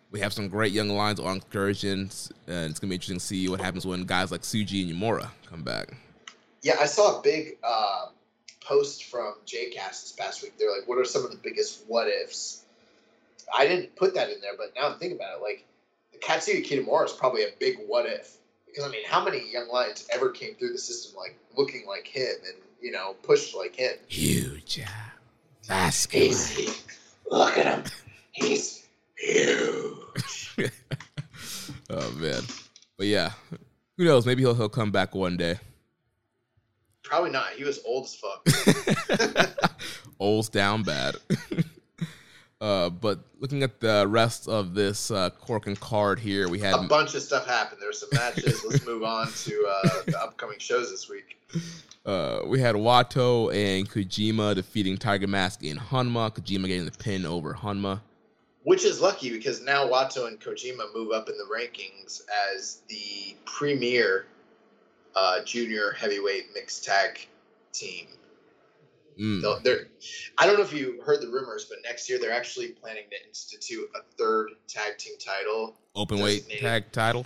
we have some great young lines on excursions, and it's gonna be interesting to see what happens when guys like Tsuji and Uemura come back. Yeah, I saw a big uh, post from JCast this past week. They're like, "What are some of the biggest what ifs?" I didn't put that in there, but now I'm thinking about it. Like, the Katsuya Kitamura is probably a big what if because I mean, how many young lions ever came through the system like looking like him and you know pushed like him? Huge, vascular. Look at him. He's huge. oh man, but yeah, who knows? Maybe he'll he'll come back one day. Probably not. He was old as fuck. Old's down bad. uh, but looking at the rest of this uh, Korakuen card here, we had a bunch of stuff happen. There were some matches. Let's move on to uh, the upcoming shows this week. Uh, we had Wato and Kojima defeating Tiger Mask in Honma. Kojima getting the pin over Honma. which is lucky because now Wato and Kojima move up in the rankings as the premier uh, junior heavyweight mixed tag team. Mm. They're, I don't know if you heard the rumors, but next year they're actually planning to institute a third tag team title. Open weight tag title?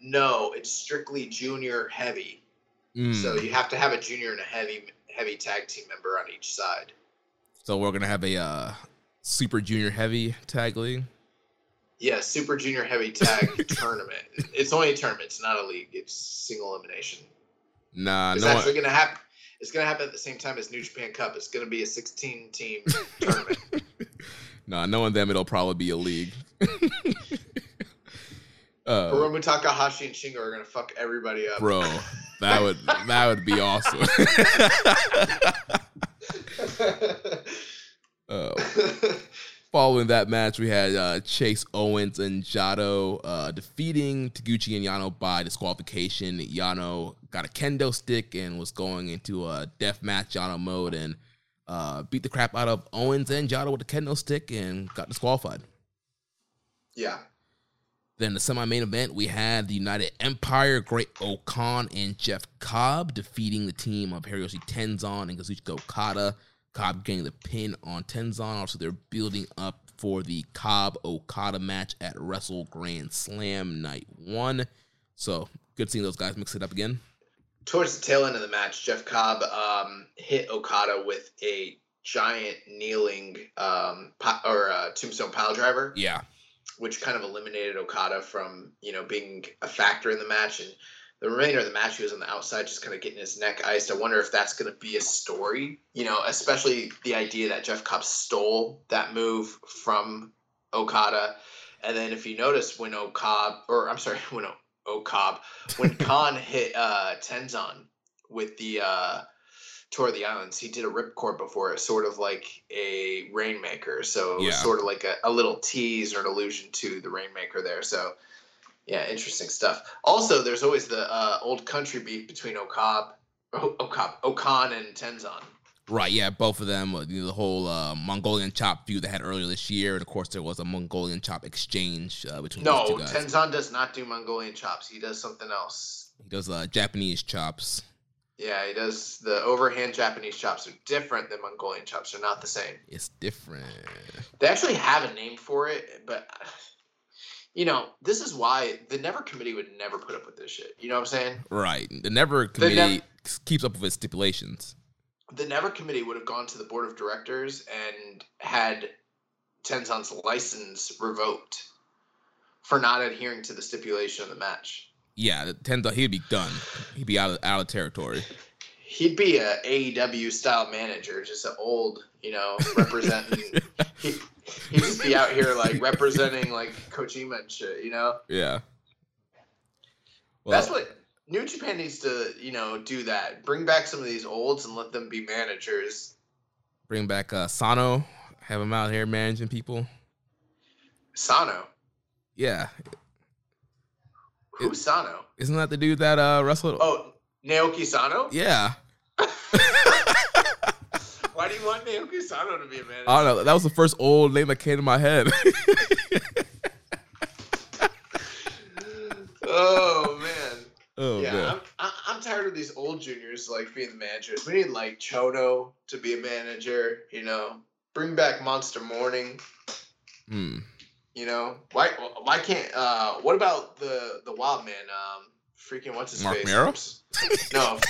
No, it's strictly junior heavy. Mm. So you have to have a junior and a heavy heavy tag team member on each side. So we're gonna have a uh, super junior heavy tag league. Yeah, super junior heavy tag tournament. It's only a tournament. It's not a league. It's single elimination. Nah, it's no actually one... gonna happen. It's gonna happen at the same time as New Japan Cup. It's gonna be a 16 team tournament. Nah, knowing them, it'll probably be a league. Uh, Hiromu Takahashi and Shingo are gonna fuck everybody up. Bro, that would that would be awesome. uh, following that match, we had uh, Chase Owens and Jado uh, defeating Taguchi and Yano by disqualification. Yano got a kendo stick and was going into a death match Yano mode and uh, beat the crap out of Owens and Jado with the kendo stick and got disqualified. Yeah. Then the semi-main event, we had the United Empire, Great-O-Khan and Jeff Cobb defeating the team of Hiroshi Tenzan and Kazuchika Okada. Cobb getting the pin on Tenzan. Also, they're building up for the Cobb Okada match at Wrestle Grand Slam Night One. So good seeing those guys mix it up again. Towards the tail end of the match, Jeff Cobb um, hit Okada with a giant kneeling um, or uh, tombstone pile driver. Yeah which kind of eliminated Okada from you know being a factor in the match. And the remainder of the match, he was on the outside, just kind of getting his neck iced. I wonder if that's going to be a story, you know, especially the idea that Jeff Cobb stole that move from Okada. And then if you notice when Okada, or I'm sorry, when Okada, when Khan hit uh, Tenzan with the uh, tour of the islands, he did a ripcord before it, sort of like a rainmaker. So it was yeah. sort of like a, a little tease or an allusion to the rainmaker there. So yeah, interesting stuff. Also, there's always the uh, old country beef between Okab, Okab, O-Khan and Tenzan. Right, yeah, both of them. Uh, you know, the whole uh, Mongolian chop feud they had earlier this year, and of course there was a Mongolian chop exchange uh, between. No, Tenzan does not do Mongolian chops. He does something else. He does uh, Japanese chops. Yeah, he does. The overhand Japanese chops are different than Mongolian chops. They're not the same. It's different. They actually have a name for it, but you know, this is why the Never Committee would never put up with this shit. You know what I'm saying? Right. The Never Committee the Never, keeps up with its stipulations. The Never Committee would have gone to the board of directors and had Tenzan's license revoked for not adhering to the stipulation of the match yeah, he'd be done. He'd be out of out of territory. He'd be a AEW style manager, just an old, you know, representing. he, he'd just be out here like representing like Kojima and shit, you know. Yeah. Well, That's what New Japan needs to, you know, do that. Bring back some of these olds and let them be managers. Bring back uh, Sano, have him out here managing people. Sano. Yeah, Who's Sano? Isn't that the dude that uh wrestled? Oh, Naoki Sano. Yeah. Why do you want Naoki Sano to be a manager? I don't know. That was the first old name that came to my head. oh man. Oh yeah, man. I'm, I'm tired of these old juniors like being the managers. We need like Chono to be a manager. You know, bring back Monster Morning. Hmm. You know why? Why can't? Uh, what about the the Wild Man? Um, freaking what's his Mark face? Mero? no,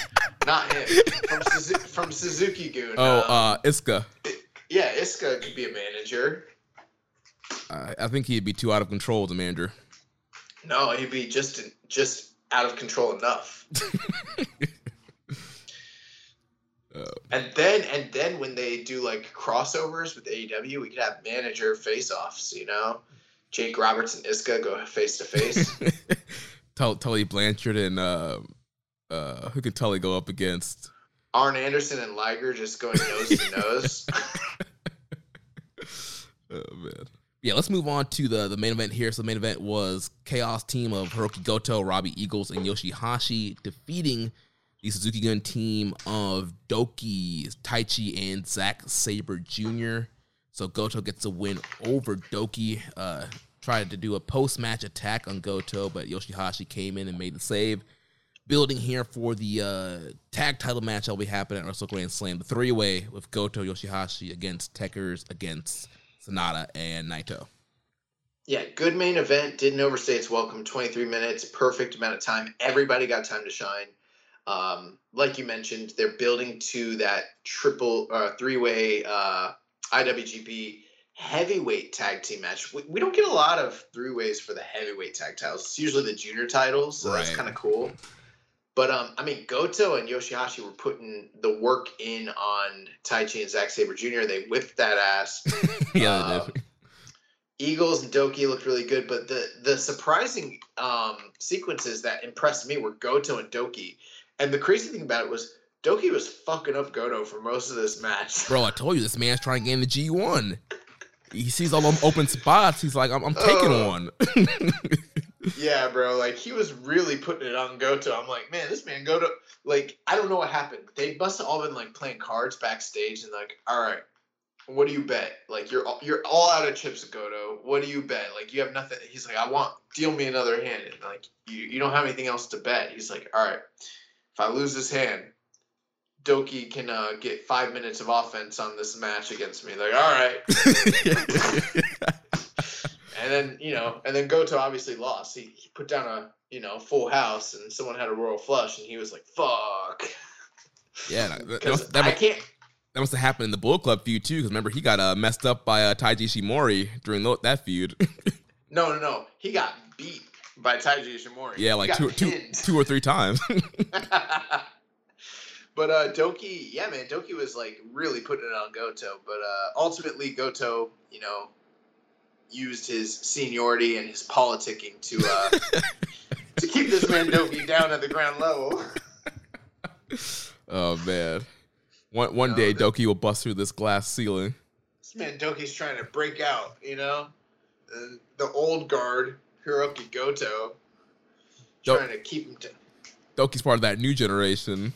not him. From, Suzuki, from Suzuki-gun. Oh, um, uh, Iizuka. Yeah, Iizuka could be a manager. Uh, I think he'd be too out of control as a manager. No, he'd be just just out of control enough. Uh, and then and then when they do like crossovers with AEW, we could have manager face offs, you know? Jake Roberts and Iizuka go face to face. Tully Blanchard and uh, uh, who could Tully go up against? Arn Anderson and Liger just going nose to nose. oh man. Yeah, let's move on to the, the main event here. So the main event was Chaos team of Hiroki Goto, Robbie Eagles, and Yoshihashi defeating the Suzuki-gun team of DOUKI, Taichi, and Zack Sabre Jr. So Goto gets a win over DOUKI. Uh, tried to do a post-match attack on Goto, but Yoshihashi came in and made the save. building here for the uh, tag title match that will be happening at Wrestle Grand Slam, the three way with Goto Yoshihashi against Tekkers against SANADA, and Naito. Yeah, good main event. Didn't overstay its welcome. 23 minutes, perfect amount of time. Everybody got time to shine. Um, like you mentioned, they're building to that triple, uh, three way uh, IWGP heavyweight tag team match. We, we don't get a lot of three ways for the heavyweight tag titles. It's usually the junior titles, so that's kind of cool. But um, I mean, Goto and Yoshihashi were putting the work in on Taichi and Zack Sabre Jr. They whipped that ass. yeah, Um. Eagles and DOUKI looked really good, but the the surprising um, sequences that impressed me were Goto and DOUKI. And the crazy thing about it was DOUKI was fucking up Goto for most of this match. Bro, I told you this man's trying to gain the G1. He sees all them open spots. He's like, I'm, I'm taking Oh. one. yeah, bro. Like he was really putting it on Goto. I'm like, man, this man Goto. Like I don't know what happened. They must have all been like playing cards backstage and like, all right, what do you bet? Like you're all, you're all out of chips, Goto. What do you bet? Like you have nothing. He's like, I want deal me another hand. And like you you don't have anything else to bet. He's like, all right, if I lose this hand. DOUKI can uh, get five minutes of offense on this match against me. Like, all right, and then you know, and then Goto obviously lost. He, he put down a you know full house, and someone had a royal flush, and he was like, "Fuck," yeah, that, that, must, that, I must, can't. that must have happened in the Bull Club feud too. Because remember, he got uh, messed up by uh, Taiji Ishimori during that feud. No, no, no. He got beat by Taiji Ishimori. yeah, like two, two, two or three times. but uh, DOUKI, yeah, man, DOUKI was like really putting it on Goto. But uh, ultimately, Goto, you know, used his seniority and his politicking to uh, to keep this man DOUKI down at the ground level. oh man, one one day that- DOUKI will bust through this glass ceiling. This man DOUKI's trying to break out, you know? And the old guard, Hiroki Goto, trying to keep him down. DOUKI's part of that new generation.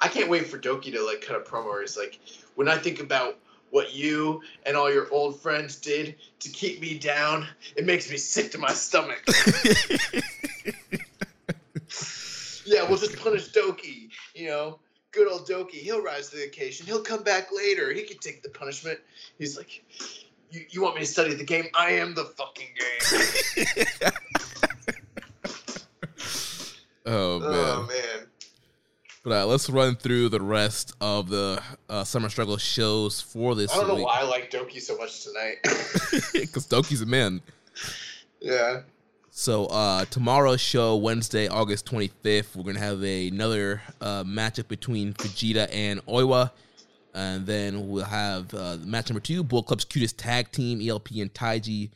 I can't wait for DOUKI to like cut a promo where he's like, when I think about what you and all your old friends did to keep me down, it makes me sick to my stomach. yeah, we'll just punish DOUKI, you know. Good old DOUKI, he'll rise to the occasion. He'll come back later. He can take the punishment. He's like, you, you want me to study the game? I am the fucking game. Oh man. oh man. But uh, let's run through the rest of the uh, summer struggle shows for this I don't know week. why I like DOUKI so much tonight. Because DOUKI's a man. yeah. So uh, tomorrow's show, Wednesday, August 25th, we're gonna have a, another uh, matchup between Fujita and Oiwa, and then we'll have uh, match number two, Bull Club's cutest tag team, ELP and Taiji,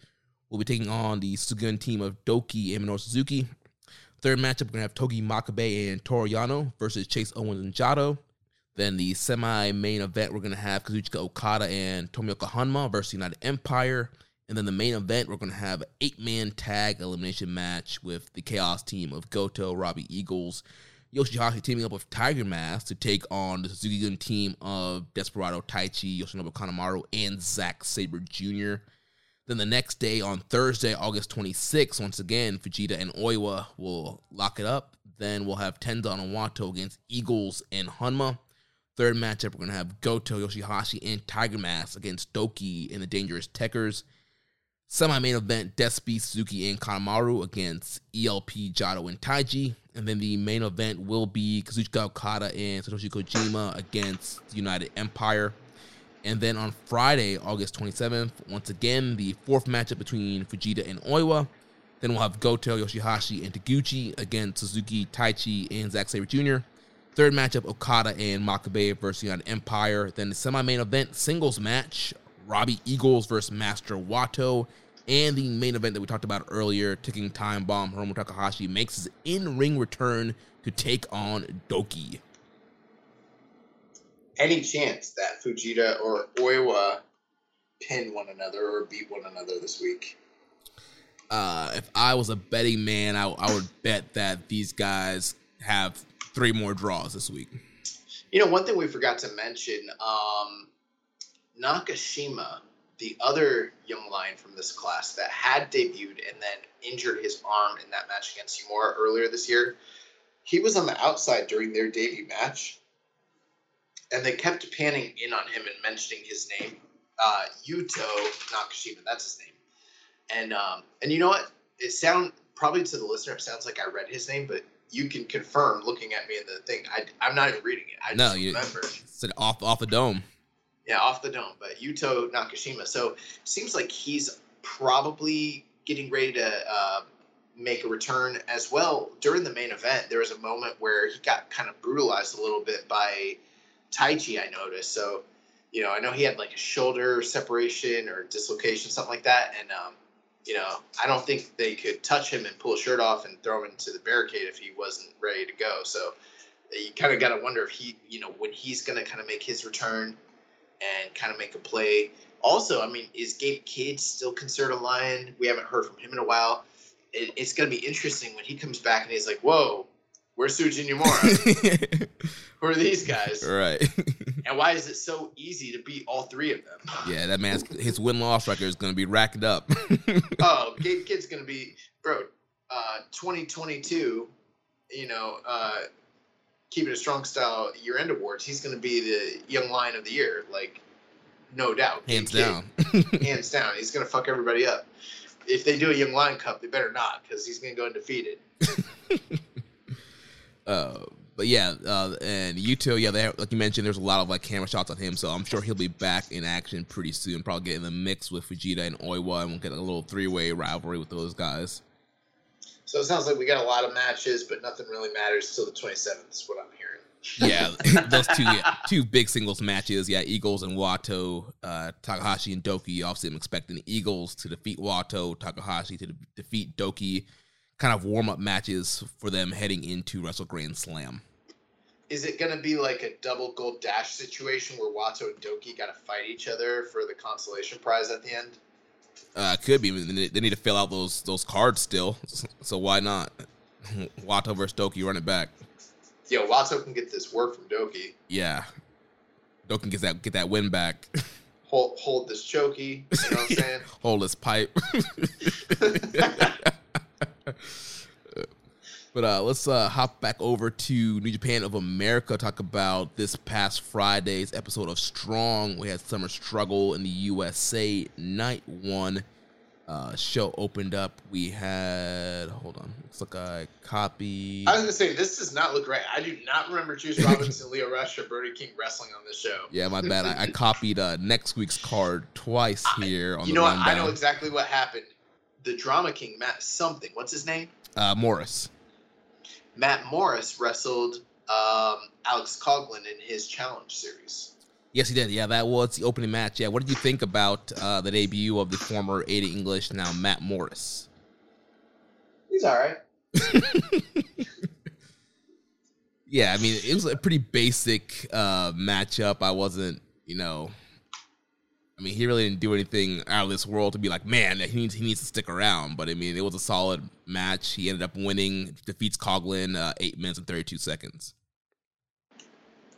will be taking on the Sugun team of DOUKI and Minoru Suzuki. Third matchup, we're gonna have Togi Makabe and Toru Yano versus Chase Owens and Jado. Then the semi-main event, we're gonna have Kazuchika Okada and Tomoaki Honma versus United Empire. And then the main event, we're going to have an eight man tag elimination match with the Chaos team of Goto, Robbie Eagles, Yoshihashi teaming up with Tiger Mask to take on the Suzuki Gun team of Desperado Taichi, Yoshinobu Kanemaru, and Zack Sabre Jr. Then the next day on Thursday, August 26th, once again, Fujita and Oiwa will lock it up. Then we'll have Tenda and Wato against Eagles and Honma. Third matchup, we're going to have Goto, Yoshihashi, and Tiger Mask against DOUKI and the Dangerous Tekkers. Semi main event, Despi, Suzuki, and Kanemaru against ELP, Jado, and Taiji. And then the main event will be Kazuchika Okada and Satoshi Kojima against United Empire. And then on Friday, August 27th, once again, the fourth matchup between Fujita and Oiwa. Then we'll have Goto, Yoshihashi, and Taguchi against Suzuki, Taichi, and Zack Sabre Jr. Third matchup, Okada and Makabe versus United Empire. Then the semi-main event, singles match, Robbie Eagles versus Master Wato. And the main event that we talked about earlier, Ticking Time Bomb, Hiromu Takahashi makes his in-ring return to take on DOUKI. Any chance that Fujita or Oiwa pin one another or beat one another this week? Uh, if I was a betting man, I, I would bet that these guys have three more draws this week. You know, one thing we forgot to mention, um, Nakashima, the other young lion from this class that had debuted and then injured his arm in that match against Uemura earlier this year, he was on the outside during their debut match, and they kept panning in on him and mentioning his name, uh, Yuto Nakashima. That's his name. And um, and you know what? It sound probably to the listener, it sounds like I read his name, but you can confirm looking at me in the thing. I, I'm not even reading it. I no, just you remember. said off off the dome. Yeah, off the dome, but Yuto Nakashima. So seems like he's probably getting ready to uh, make a return as well. During the main event, there was a moment where he got kind of brutalized a little bit by Taichi, I noticed. So, you know, I know he had like a shoulder separation or dislocation, something like that. And, um, you know, I don't think they could touch him and pull a shirt off and throw him into the barricade if he wasn't ready to go. So you kind of got to wonder if he, you know, when he's going to kind of make his return and kind of make a play. Also, I mean, is Gabe Kidd still considered a Lion? We haven't heard from him in a while. It, it's going to be interesting when he comes back and he's like, whoa, where's Tsuji Nomura? Who are these guys? right. And why is it so easy to beat all three of them? yeah, that man's his win loss record is going to be racked up. oh, Gabe Kidd's going to be, bro, uh, 2022, you know, uh, keeping a strong style year end awards, he's going to be the young lion of the year. Like, no doubt. Hands Gabe down. Hands down. He's going to fuck everybody up. If they do a young lion cup, they better not because he's going to go undefeated. Uh, but yeah, uh, and Yuto, yeah, they, like you mentioned, there's a lot of like camera shots on him, so I'm sure he'll be back in action pretty soon. Probably get in the mix with Fujita and Oiwa, and we'll get a little three way rivalry with those guys. So it sounds like we got a lot of matches, but nothing really matters till the 27th. Is what I'm hearing. Yeah, those two yeah, two big singles matches. Yeah, Eagles and Wato, uh, Takahashi and DOUKI. Obviously, I'm expecting the Eagles to defeat Wato, Takahashi to de- defeat DOUKI. Kind of warm up matches for them heading into Wrestle Grand Slam. Is it going to be like a double gold dash situation where Wato and DOUKI got to fight each other for the consolation prize at the end? Uh, could be. They need to fill out those those cards still. So why not? Wato versus DOUKI, run it back. Yo, Wato can get this work from DOUKI. Yeah, DOUKI gets that get that win back. Hold hold this chokey. You know what I'm saying? Hold this pipe. But uh, let's uh, hop back over to New Japan of America. Talk about this past Friday's episode of Strong. We had Summer Struggle in the USA night one. Uh, show opened up. We had hold on. Looks like I copied. I was gonna say this does not look right. I do not remember Juice Robinson, Lio Rush, or Brody King wrestling on this show. Yeah, my bad. I, I copied uh, next week's card twice here on You know what? rundown. I know exactly what happened. The Drama King, Matt something. What's his name? Uh, Morris. Matt Morris wrestled um, Alex Coughlin in his challenge series. Yes, he did. Yeah, that was the opening match. Yeah, what did you think about uh, the debut of the former Ada English, now Matt Morris? He's all right. Yeah, I mean, it was a pretty basic uh, matchup. I wasn't, you know, I mean, he really didn't do anything out of this world to be like, man, he needs he needs to stick around. But I mean, it was a solid match. He ended up winning, defeats Coughlin uh, eight minutes and thirty two seconds.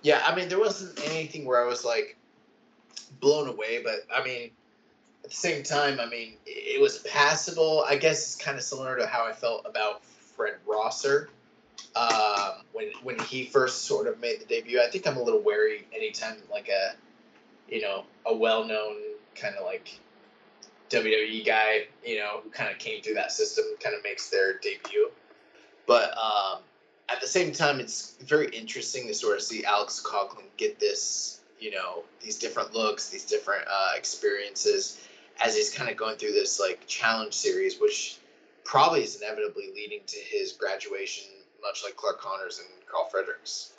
Yeah, I mean, there wasn't anything where I was like blown away, but I mean, at the same time, I mean, it was passable. I guess it's kind of similar to how I felt about Fred Rosser um, when when he first sort of made the debut. I think I'm a little wary anytime like a you know a well known kind of like WWE guy, you know, who kind of came through that system, kind of makes their debut. But um, at the same time, it's very interesting to sort of see Alex Coughlin get this, you know, these different looks, these different uh, experiences as he's kind of going through this like challenge series, which probably is inevitably leading to his graduation, much like Clark Connors and Carl Fredericks.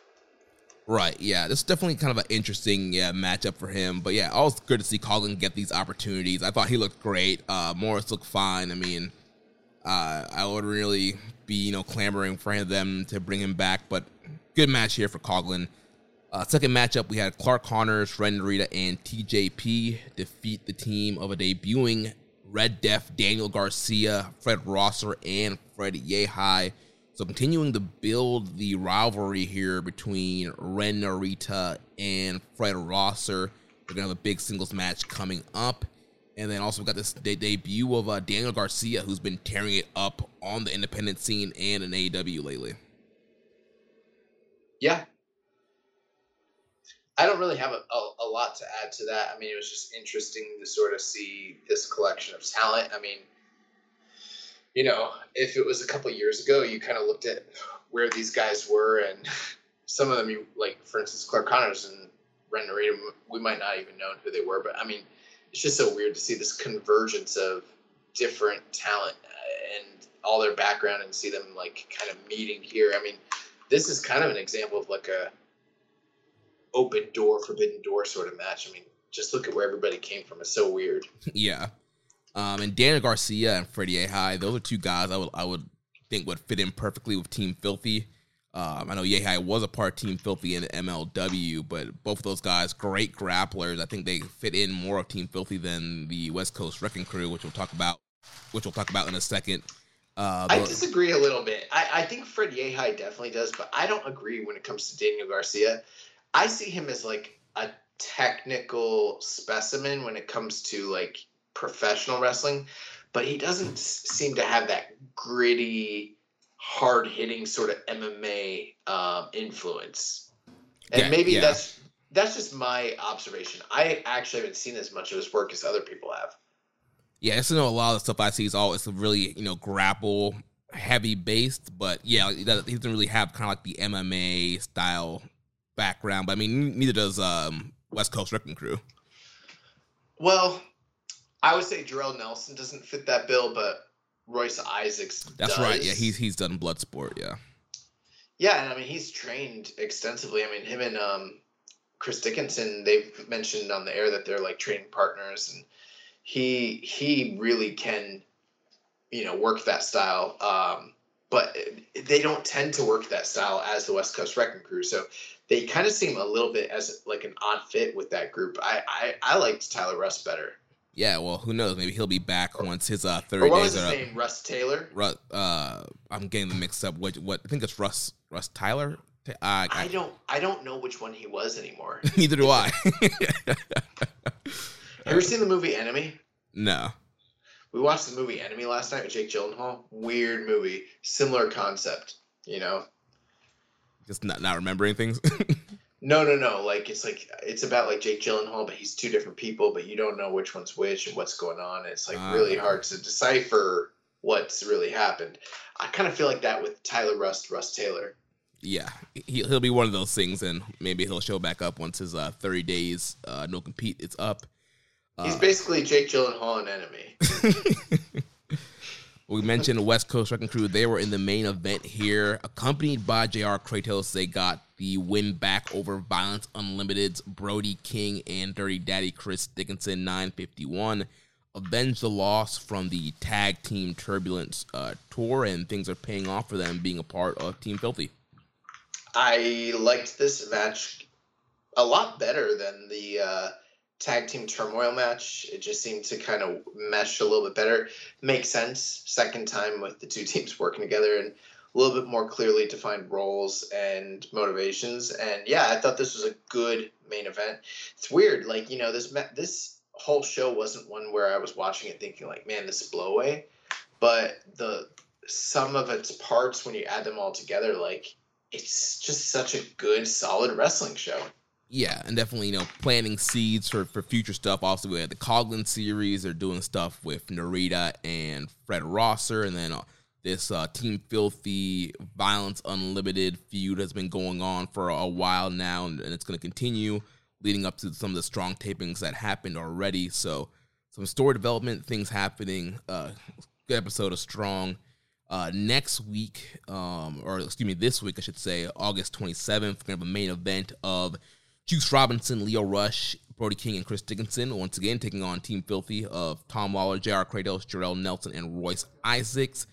Right. Yeah. This is definitely kind of an interesting yeah, matchup for him. But yeah, always good to see Coughlin get these opportunities. I thought he looked great. Uh, Morris looked fine. I mean, uh, I would really be you know clamoring for them to bring him back. But good match here for Coughlin. Uh, second matchup, we had Clark Connors, Ren and TJP defeat the team of a debuting Red Def, Daniel Garcia, Fred Rosser, and Fred Yehi. So continuing to build the rivalry here between Ren Narita and Fred Rosser. We're gonna have a big singles match coming up. And then also we got this de- debut of uh, Daniel Garcia, who's been tearing it up on the independent scene and in AEW lately. Yeah. I don't really have a, a, a, lot to add to that. I mean, it was just interesting to sort of see this collection of talent. I mean, you know, if it was a couple years ago, you kind of looked at where these guys were, and some of them, you like, for instance, Clark Connors and Ren Narita, we might not even known who they were. But I mean, it's just so weird to see this convergence of different talent uh, and all their background and see them like kind of meeting here. I mean, this is kind of an example of like a open door, forbidden door sort of match. I mean, just look at where everybody came from. It's so weird. Yeah. Um, and Daniel Garcia and Freddie Yehi, those are two guys I would I would think would fit in perfectly with Team Filthy. Um, I know Yehi was a part Team Filthy in MLW, but both of those guys, great grapplers. I think they fit in more of Team Filthy than the West Coast Wrecking Crew, which we'll talk about, which we'll talk about in a second. Uh, I disagree a little bit. I, I think Fred Yehi definitely does, but I don't agree when it comes to Daniel Garcia. I see him as like a technical specimen when it comes to like professional wrestling, but he doesn't seem to have that gritty, hard hitting sort of MMA um, influence. And yeah, maybe yeah. that's that's just my observation. I actually haven't seen as much of his work as other people have. Yeah, it's you know a lot of the stuff I see is all it's really you know grapple heavy based, but yeah, he doesn't really have kind of like the MMA style background, but I mean, neither does um, West Coast Wrecking Crew. Well, I would say Jorel Nelson doesn't fit that bill, but Royce Isaacs. That's does. right. Yeah, he's he's done Bloodsport. Yeah. Yeah, and I mean he's trained extensively. I mean him and um, Chris Dickinson. They've mentioned on the air that they're like training partners, and he he really can, you know, work that style. Um, but they don't tend to work that style as the West Coast Wrecking Crew. So they kind of seem a little bit as like an odd fit with that group. I I, I liked Tyler Rust better. Yeah, well, who knows? Maybe he'll be back once his uh, thirty what days was his are name? up. Russ Taylor. Russ, uh, I'm getting them mixed up. What? What? I think it's Russ. Russ Tyler. Uh, I, I don't. I don't know which one he was anymore. Neither do I. Have you ever seen the movie Enemy? No. We watched the movie Enemy last night with Jake Gyllenhaal. Weird movie, similar concept. You know, just not not remembering things. no, no, no. Like it's like it's about like Jake Gyllenhaal, but he's two different people, but you don't know which one's which and what's going on. It's like uh, really hard to decipher what's really happened. I kind of feel like that with Tyler Rust, Russ Taylor. Yeah, he'll, he'll be one of those things, and maybe he'll show back up once his uh, 30 days uh, no compete it's up. He's uh, basically Jake Gyllenhaal an enemy. We mentioned West Coast Wrecking Crew. They were in the main event here, accompanied by JR Kratos. They got the win back over Violence Unlimited's Brody King and Dirty Daddy Chris Dickinson, 951. Avenge the loss from the tag team Turbulence uh, tour, and things are paying off for them being a part of Team Filthy. I liked this match a lot better than the uh, tag team turmoil match. It just seemed to kind of mesh a little bit better. Make sense. Second time with the two teams working together and a little bit more clearly defined roles and motivations. And yeah, I thought this was a good main event. It's weird, like you know, this this whole show wasn't one where I was watching it thinking like, man, this is blowaway. But the some of its parts, when you add them all together, like it's just such a good, solid wrestling show. Yeah, and definitely, you know, planting seeds for, for future stuff. Also, we had the Coughlin series. They're doing stuff with Narita and Fred Rosser. And then uh, this uh, Team Filthy Violence Unlimited feud has been going on for a, while now, and, and it's going to continue leading up to some of the strong tapings that happened already. So, some story development things happening. Uh, good episode of Strong. Uh, next week, um, or excuse me, this week, I should say, August 27th, we're going to have a main event of Juice Robinson, Lio Rush, Brody King, and Chris Dickinson once again taking on Team Filthy of Tom Lawlor, JR Kratos, Jorel Nelson, and Royce Isaacs.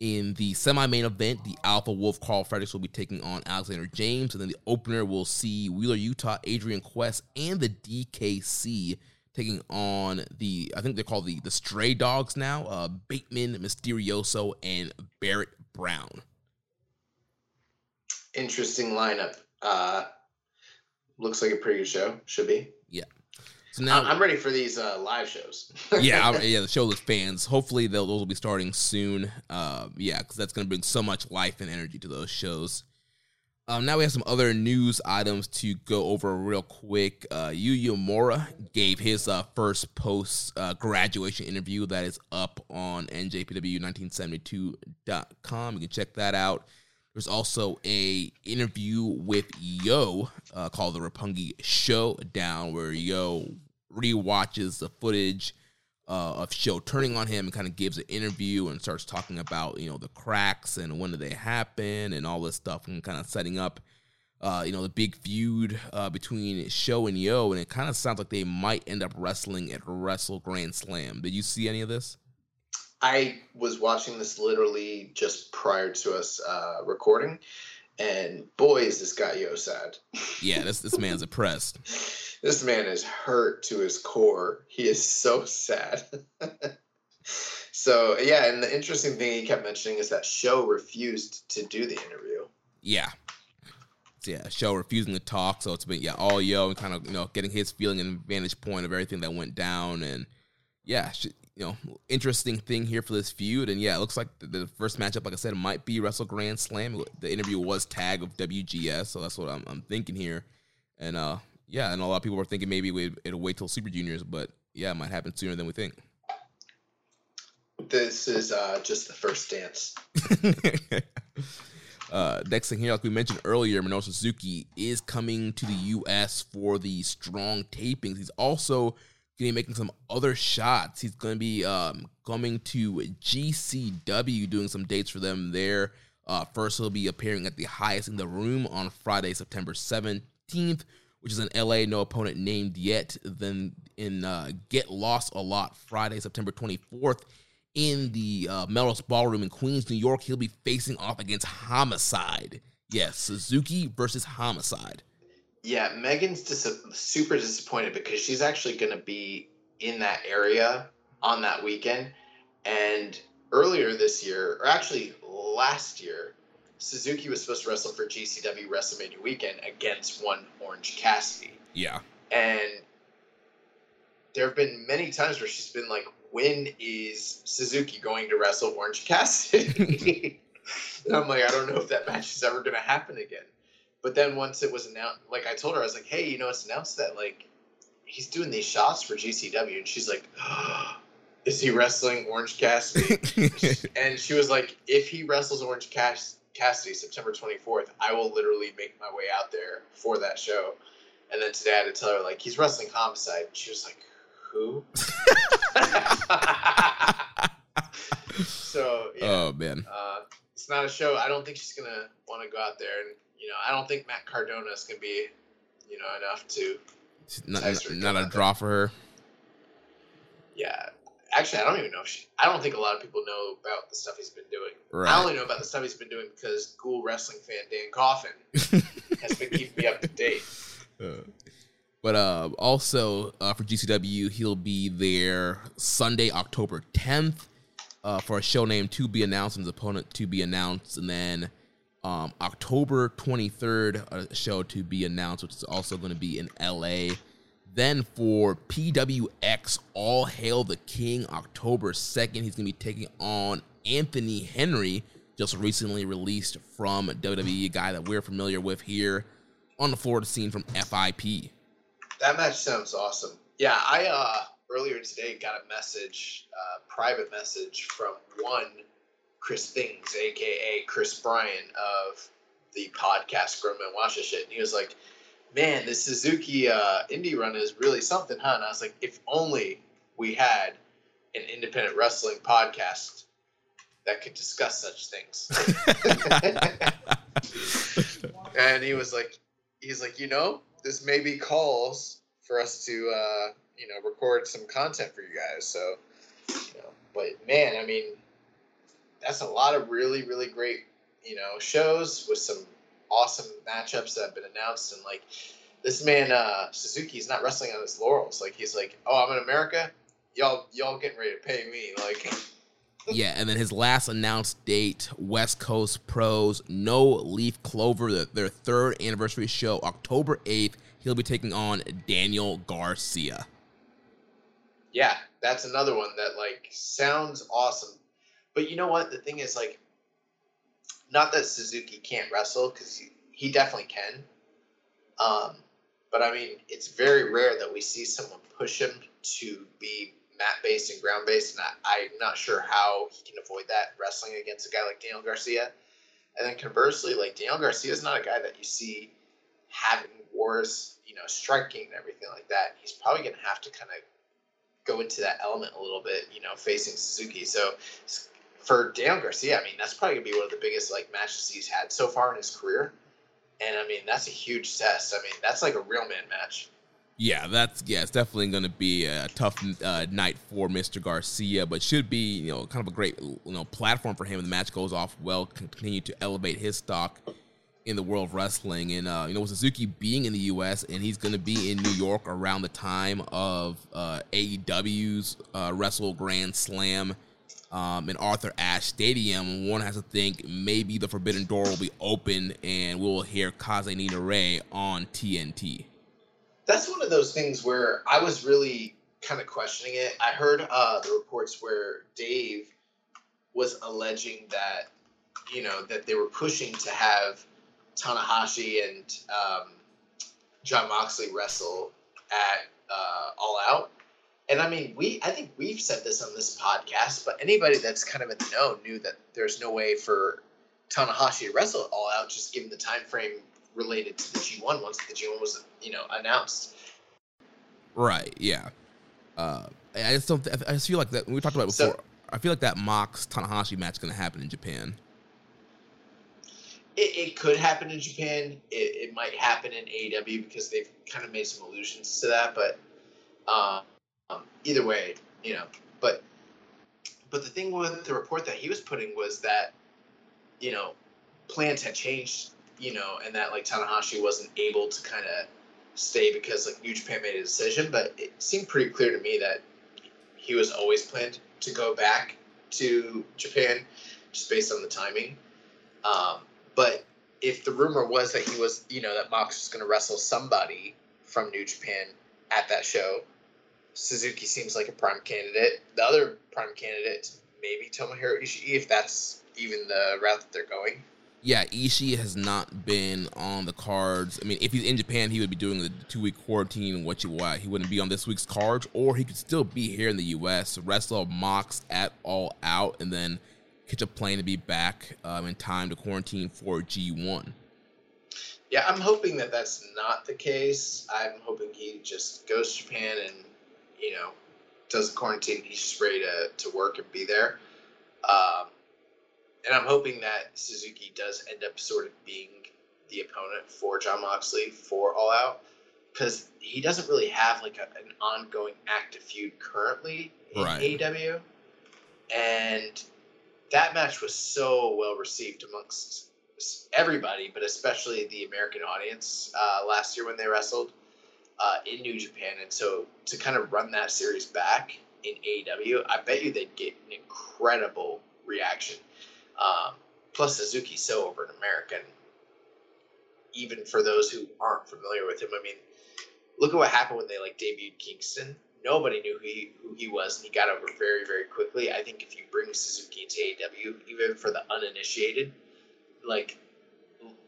In the semi-main event, the Alpha Wolf Carl Fredericks will be taking on Alexander James, and then the opener will see Wheeler Yuta, Adrian Quest, and the DKC taking on the I think they're called the the Stray Dogs now, uh, Bateman, Mysterioso, and Barrett Brown. Interesting lineup. Uh, looks like a pretty good show. Should be. Yeah. So now I'm ready for these uh, live shows. yeah, I, yeah, the show with fans. Hopefully, those will be starting soon. Uh, yeah, because that's going to bring so much life and energy to those shows. Um, now we have some other news items to go over real quick. Uh, Yuya Uemura gave his uh, first post uh, graduation interview that is up on njpw1972.com. You can check that out. There's also a interview with Yo uh, called the Roppongi Showdown, where Yo re-watches the footage uh, of Show turning on him and kind of gives an interview and starts talking about you know the cracks and when did they happen and all this stuff and kind of setting up uh, you know the big feud uh, between Show and Yo and it kind of sounds like they might end up wrestling at Wrestle Grand Slam. Did you see any of this? I was watching this literally just prior to us uh, recording, and boy, is this guy Yo sad. Yeah, this this man's oppressed. this man is hurt to his core. He is so sad. so yeah, and the interesting thing he kept mentioning is that Show refused to do the interview. Yeah. Yeah, show refusing to talk, so it's been yeah all yo and kind of you know getting his feeling and vantage point of everything that went down, and yeah, you know, interesting thing here for this feud. And yeah, it looks like the, the, first matchup, like I said, might be Wrestle Grand Slam. The interview was tag of WGS, so that's what I'm, I'm thinking here. And uh, yeah, and a lot of people were thinking maybe we'd, it'll wait till Super Juniors, but yeah, it might happen sooner than we think. This is uh, just the first dance. uh, next thing here, like we mentioned earlier, Minoru Suzuki is coming to the U.S. for the strong tapings. He's also going to be making some other shots. He's going to be um, coming to GCW, doing some dates for them there. Uh, first, he'll be appearing at the highest in the room on Friday, September 17th which is in LA, no opponent named yet. Then in uh, Get Lost a Lot, Friday, September 24th, in the uh, Melrose Ballroom in Queens, New York, he'll be facing off against Homicide. Yes, Suzuki versus Homicide. Yeah, Megan's dis- super disappointed because she's actually going to be in that area on that weekend. And earlier this year, or actually last year, Suzuki was supposed to wrestle for GCW WrestleMania weekend against one Orange Cassidy. Yeah. And there have been many times where she's been like, when is Suzuki going to wrestle Orange Cassidy? and I'm like, I don't know if that match is ever going to happen again. But then once it was announced, like I told her, I was like, hey, you know, it's announced that like he's doing these shots for GCW. And she's like, oh, is he wrestling Orange Cassidy? and she was like, if he wrestles Orange Cassidy, Cassidy, September 24th, I will literally make my way out there for that show. And then today I had to tell her, like, he's wrestling Homicide. She was like, who? so, yeah. Oh, man. Uh, it's not a show. I don't think she's going to want to go out there. And, you know, I don't think Matt Cardona is going to be, you know, enough to. Not, not a draw for her. Yeah, actually, I don't even know if she. I don't think a lot of people know about the stuff he's been doing. Right. I only know about the stuff he's been doing because Ghoul Wrestling fan Dan Coffin has been keeping me up to date. Uh, but uh, also uh, for GCW, he'll be there Sunday, October 10th, uh, for a show named To Be Announced and his opponent to be announced, and then um, October 23rd, a show to be announced, which is also going to be in LA. Then for PWX All Hail the King, October 2nd, he's going to be taking on Anthony Henry, just recently released from WWE, a guy that we're familiar with here on the Florida scene from FIP. That match sounds awesome. Yeah, I uh, earlier today got a message, uh, private message from one Chris Things, aka Chris Bryan of the podcast Grown Men Watch This Shit. And he was like, man, this Suzuki uh, indie run is really something, huh? And I was like, if only we had an independent wrestling podcast that could discuss such things. and he was like, he's like, you know, this maybe calls for us to, uh, you know, record some content for you guys. So, you know, but man, I mean, that's a lot of really, really great, you know, shows with some awesome matchups that have been announced, and like this man uh, Suzuki's not wrestling on his laurels. Like he's like, oh, I'm in America, y'all y'all getting ready to pay me. Like, yeah, and then his last announced date, West Coast Pros, No Leaf Clover, their third anniversary show, October eighth. He'll be taking on Daniel Garcia. Yeah, that's another one that like sounds awesome. But you know what? The thing is, like, not that Suzuki can't wrestle because he, definitely can. Um, but I mean, it's very rare that we see someone push him to be mat based and ground based, and I, I'm not sure how he can avoid that wrestling against a guy like Daniel Garcia. And then conversely, like Daniel Garcia is not a guy that you see having wars, you know, striking and everything like that. He's probably going to have to kind of go into that element a little bit, you know, facing Suzuki. So for Daniel Garcia, I mean, that's probably gonna be one of the biggest like matches he's had so far in his career. And I mean, that's a huge test. I mean, that's like a real man match. Yeah, that's yeah, it's definitely going to be a tough uh, night for Mr. Garcia, but should be you know kind of a great you know platform for him. The match goes off well, continue to elevate his stock in the world of wrestling. And uh, you know, with Suzuki being in the U.S. and he's going to be in New York around the time of uh, AEW's uh, Wrestle Grand Slam um, in Arthur Ashe Stadium, one has to think maybe the Forbidden Door will be open and we'll hear Kaze Ni Nare on TNT. That's one of those things where I was really kind of questioning it. I heard uh, the reports where Dave was alleging that you know that they were pushing to have Tanahashi and um, Jon Moxley wrestle at uh, All Out, and I mean, we I think we've said this on this podcast, but anybody that's kind of in the know knew that there's no way for Tanahashi to wrestle it all out, just given the time frame related to the G1 once the G1 was you know announced. Right. Yeah. Uh, I just don't. I just feel like that. We talked about before. So, I feel like that Mox Tanahashi match is going to happen in Japan. It, it, could happen in Japan. It, it might happen in AEW because they've kind of made some allusions to that, but. Um, um, either way, you know, but but the thing with the report that he was putting was that you know plans had changed, you know, and that like Tanahashi wasn't able to kind of stay because like New Japan made a decision. But it seemed pretty clear to me that he was always planned to go back to Japan, just based on the timing. Um, but if the rumor was that he was, you know, that Mox was going to wrestle somebody from New Japan at that show, Suzuki seems like a prime candidate. The other prime candidate maybe Tomohiro Ishii, if that's even the route that they're going. Yeah, Ishii has not been on the cards. I mean, if he's in Japan, he would be doing the two week quarantine. What you why he wouldn't be on this week's cards, or he could still be here in the U.S. wrestle Mox at All Out, and then catch a plane to be back um, in time to quarantine for G1. Yeah, I'm hoping that that's not the case. I'm hoping he just goes to Japan and you know, does the quarantine. He's just ready to, to work and be there. Um, and I'm hoping that Suzuki does end up sort of being the opponent for Jon Moxley for All Out because he doesn't really have like a, an ongoing active feud currently in right. AEW. And that match was so well received amongst everybody, but especially the American audience uh, last year when they wrestled uh, in New Japan, and so to kind of run that series back in AEW, I bet you they'd get an incredible reaction. Um, plus, Suzuki's so over in America, and even for those who aren't familiar with him, I mean, look at what happened when they like debuted Kingston. Nobody knew who he, who he was, and he got over very, very quickly. I think if you bring Suzuki to AEW, even for the uninitiated, like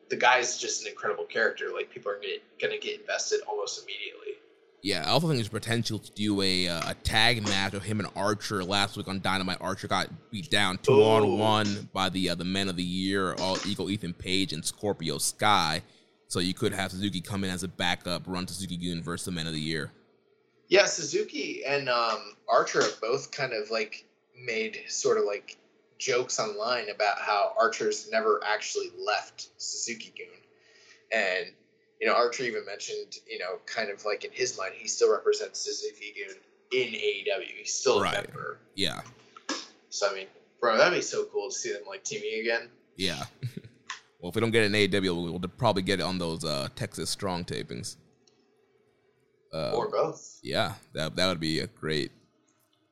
the guy's just an incredible character. Like people are gonna, gonna get invested almost immediately. Yeah, I also think there's potential to do a uh, a tag match of him and Archer last week on Dynamite. Archer got beat down two oh. on one by the uh, the Men of the Year, All Ego Ethan Page and Scorpio Sky. So you could have Suzuki come in as a backup, run Suzuki-gun versus the Men of the Year. Yeah, Suzuki and um, Archer have both kind of like made sort of like jokes online about how Archer's never actually left Suzuki Gun. And, you know, Archer even mentioned, you know, kind of like in his mind, he still represents Suzuki Gun in AEW. He's still right. a member. Yeah. So, I mean, bro, that'd be so cool to see them like teaming again. Yeah. well, if we don't get it in AEW, we'll probably get it on those uh, Texas Strong tapings. Uh, or both. Yeah, that that would be a great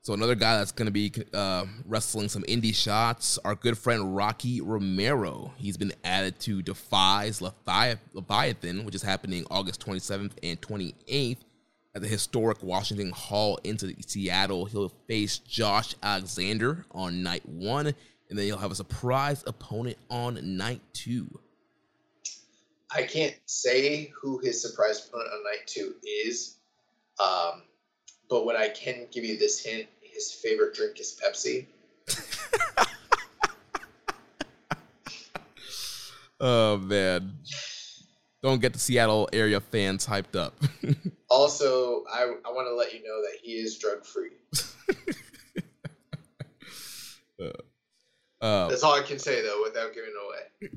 so another guy that's going to be uh, wrestling some indie shots, our good friend Rocky Romero. He's been added to Defy's Leviathan, which is happening August 27th and 28th at the historic Washington Hall into Seattle. He'll face Josh Alexander on night one, and then he'll have a surprise opponent on night two. I can't say who his surprise opponent on night two is, um, but what I can give you this hint: his favorite drink is Pepsi. oh man, don't get the Seattle area fans hyped up. also, I I want to let you know that he is drug free. uh, uh, That's all I can say though, without giving away.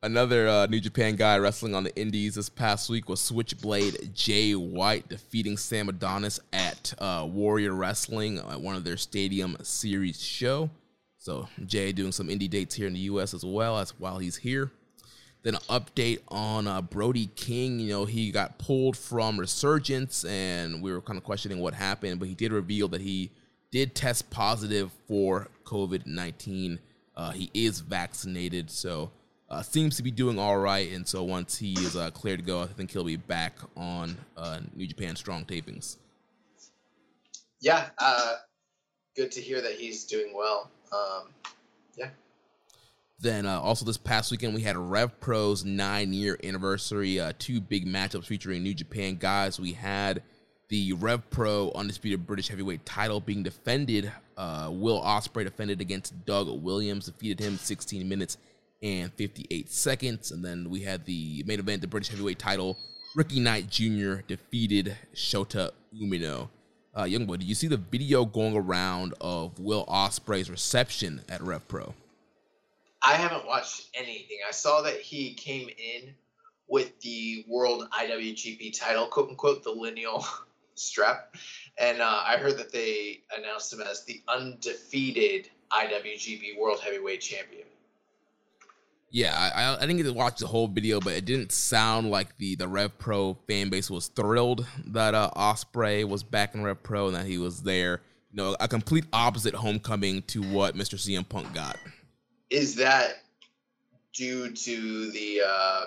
Another uh, New Japan guy wrestling on the Indies this past week was Switchblade Jay White defeating Sam Adonis at uh, Warrior Wrestling at one of their Stadium Series show. So Jay doing some indie dates here in the U.S. as well as while he's here. Then an update on uh, Brody King. You know he got pulled from Resurgence, and we were kind of questioning what happened, but he did reveal that he did test positive for COVID nineteen. Uh, he is vaccinated, so uh, seems to be doing all right, and so once he is uh, cleared to go, I think he'll be back on uh, New Japan Strong tapings. Yeah, uh, good to hear that he's doing well. Um, yeah. Then uh, also this past weekend we had Rev Pro's nine year anniversary. Uh, two big matchups featuring New Japan guys. We had the Rev Pro undisputed British heavyweight title being defended. Will Ospreay defended against Doug Williams, defeated him 16 minutes and 58 seconds. And then we had the main event, the British heavyweight title. Ricky Knight Jr. defeated Shota Umino. Uh, young boy, did you see the video going around of Will Ospreay's reception at Rev Pro? I haven't watched anything. I saw that he came in with the World IWGP title, quote unquote, the lineal strap, and uh, I heard that they announced him as the undefeated IWGP World Heavyweight Champion. Yeah, I, I didn't get to watch the whole video, but it didn't sound like the the Rev Pro fan base was thrilled that uh, Ospreay was back in Rev Pro and that he was there. You know, a complete opposite homecoming to what Mr. CM Punk got. Is that due to the uh,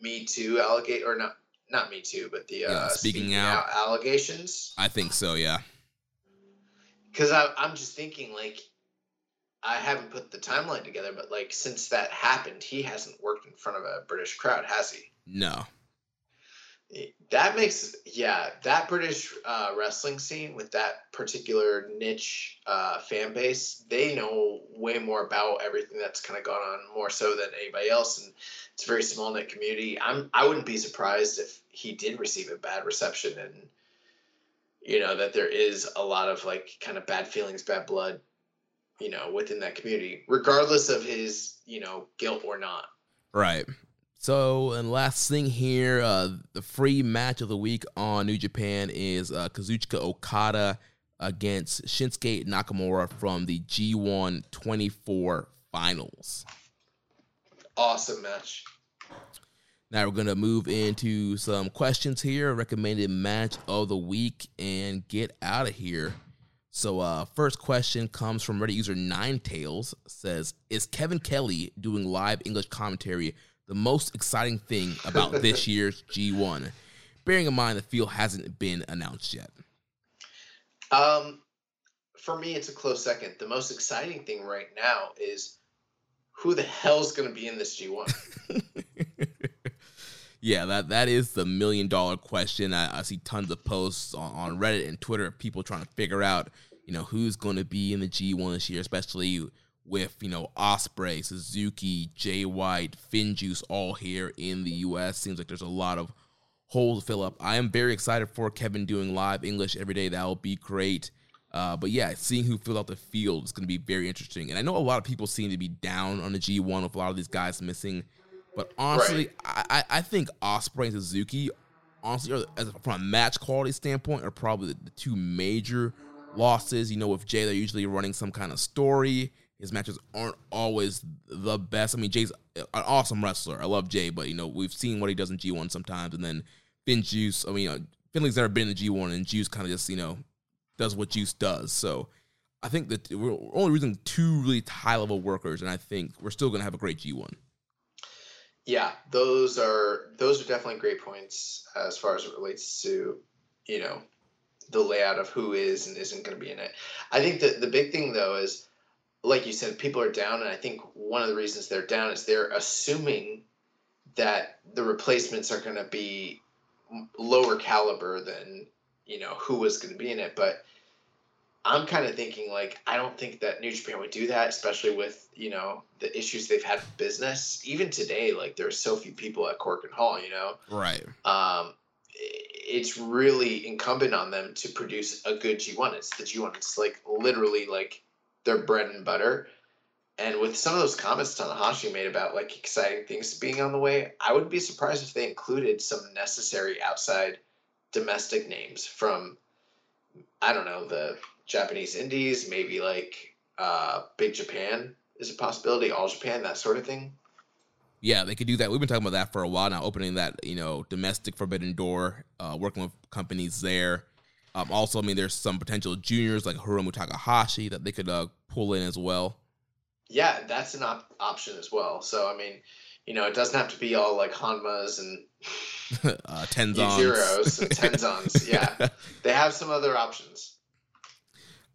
Me Too allegate or not? Not Me Too, but the uh, yeah, speaking, speaking out. out allegations. I think so. Yeah. Because I'm just thinking, like, I haven't put the timeline together, but like since that happened, he hasn't worked in front of a British crowd, has he? No. That makes yeah, that British uh, wrestling scene with that particular niche uh, fan base, they know way more about everything that's kind of gone on more so than anybody else, and it's a very small knit community. I'm I wouldn't be surprised if he did receive a bad reception and you know that there is a lot of like kind of bad feelings, bad blood you know, within that community, regardless of his, you know, guilt or not. Right. So, and last thing here, uh, the free match of the week on New Japan is uh, Kazuchika Okada against Shinsuke Nakamura from the G1 24 finals. Awesome match. Now we're going to move into some questions here, recommended match of the week, and get out of here. So, uh, first question comes from Reddit user Nine Tails. Says, "Is Kevin Kelly doing live English commentary the most exciting thing about this year's G1?" Bearing in mind the field hasn't been announced yet. Um, for me, it's a close second. The most exciting thing right now is who the hell's going to be in this G1. yeah, that that is the million dollar question. I, I see tons of posts on, on, Reddit and Twitter of people trying to figure out, you know, who's going to be in the G1 this year, especially with you know Ospreay, Suzuki, Jay White, FinJuice all here in the U.S. Seems like there's a lot of holes to fill up. I am very excited for Kevin doing live English every day. That will be great. Uh, but yeah, seeing who fills out the field is going to be very interesting. And I know a lot of people seem to be down on the G1 with a lot of these guys missing. But honestly, right. I, I think Ospreay and Suzuki, honestly, as from a match quality standpoint, are probably the, the two major losses. You know, with Jay, they're usually running some kind of story. His matches aren't always the best. I mean, Jay's an awesome wrestler. I love Jay, but you know, we've seen what he does in G1 sometimes, and then FinJuice. I mean, uh, you know, Finley's never been in the G1, and Juice kind of just you know does what Juice does. So I think that we're only losing two really high level workers, and I think we're still going to have a great G1. Yeah, those are those are definitely great points as far as it relates to you know the layout of who is and isn't going to be in it. I think that the big thing though is like you said, people are down, and I think one of the reasons they're down is they're assuming that the replacements are going to be lower caliber than you know who was going to be in it. But I'm kind of thinking like I don't think that New Japan would do that, especially with you know the issues they've had with business. Even today, like there's so few people at Korakuen Hall, you know. Right. Um, it's really incumbent on them to produce a good G1. It's the G1. It's like literally like their bread and butter. And with some of those comments Tanahashi made about like exciting things being on the way, I would be surprised if they included some necessary outside domestic names from I don't know, the Japanese indies, maybe like uh, Big Japan is a possibility, All Japan, that sort of thing. Yeah, they could do that. We've been talking about that for a while now, opening that you know domestic Forbidden Door, uh, working with companies there. Um, also, I mean, there's some potential juniors like Hiromu Takahashi that they could uh, pull in as well. Yeah, that's an op- option as well. So I mean, you know, it doesn't have to be all like Honmas and uh, Tenzans. Zeros, Tenzans. yeah, they have some other options.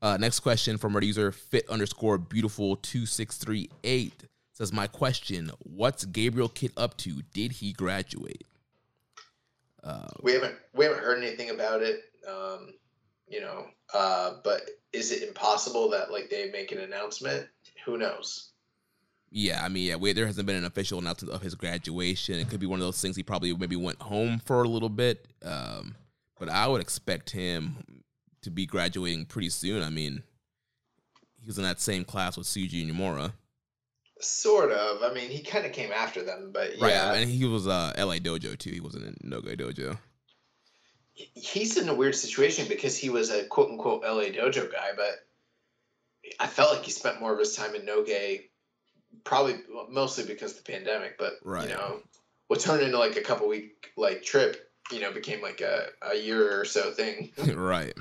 Uh, next question from our user fit underscore beautiful two six three eight says my question: What's Gabriel Kidd up to? Did he graduate? Uh, we haven't we haven't heard anything about it. Um, you know, uh, but is it impossible that like they make an announcement? Who knows? Yeah, I mean, yeah, we, there hasn't been an official announcement of his graduation. It could be one of those things he probably maybe went home for a little bit. Um, but I would expect him to be graduating pretty soon. I mean, he was in that same class with Tsuji Nomura. Sort of. I mean, he kind of came after them, but right. yeah. And he was uh, LA Dojo too. He wasn't in Noge Dojo. He's in a weird situation because he was a quote unquote LA Dojo guy, but I felt like he spent more of his time in Noge, probably mostly because of the pandemic. But right. you know, what turned into like a couple week like trip, you know, became like a, a year or so thing. right.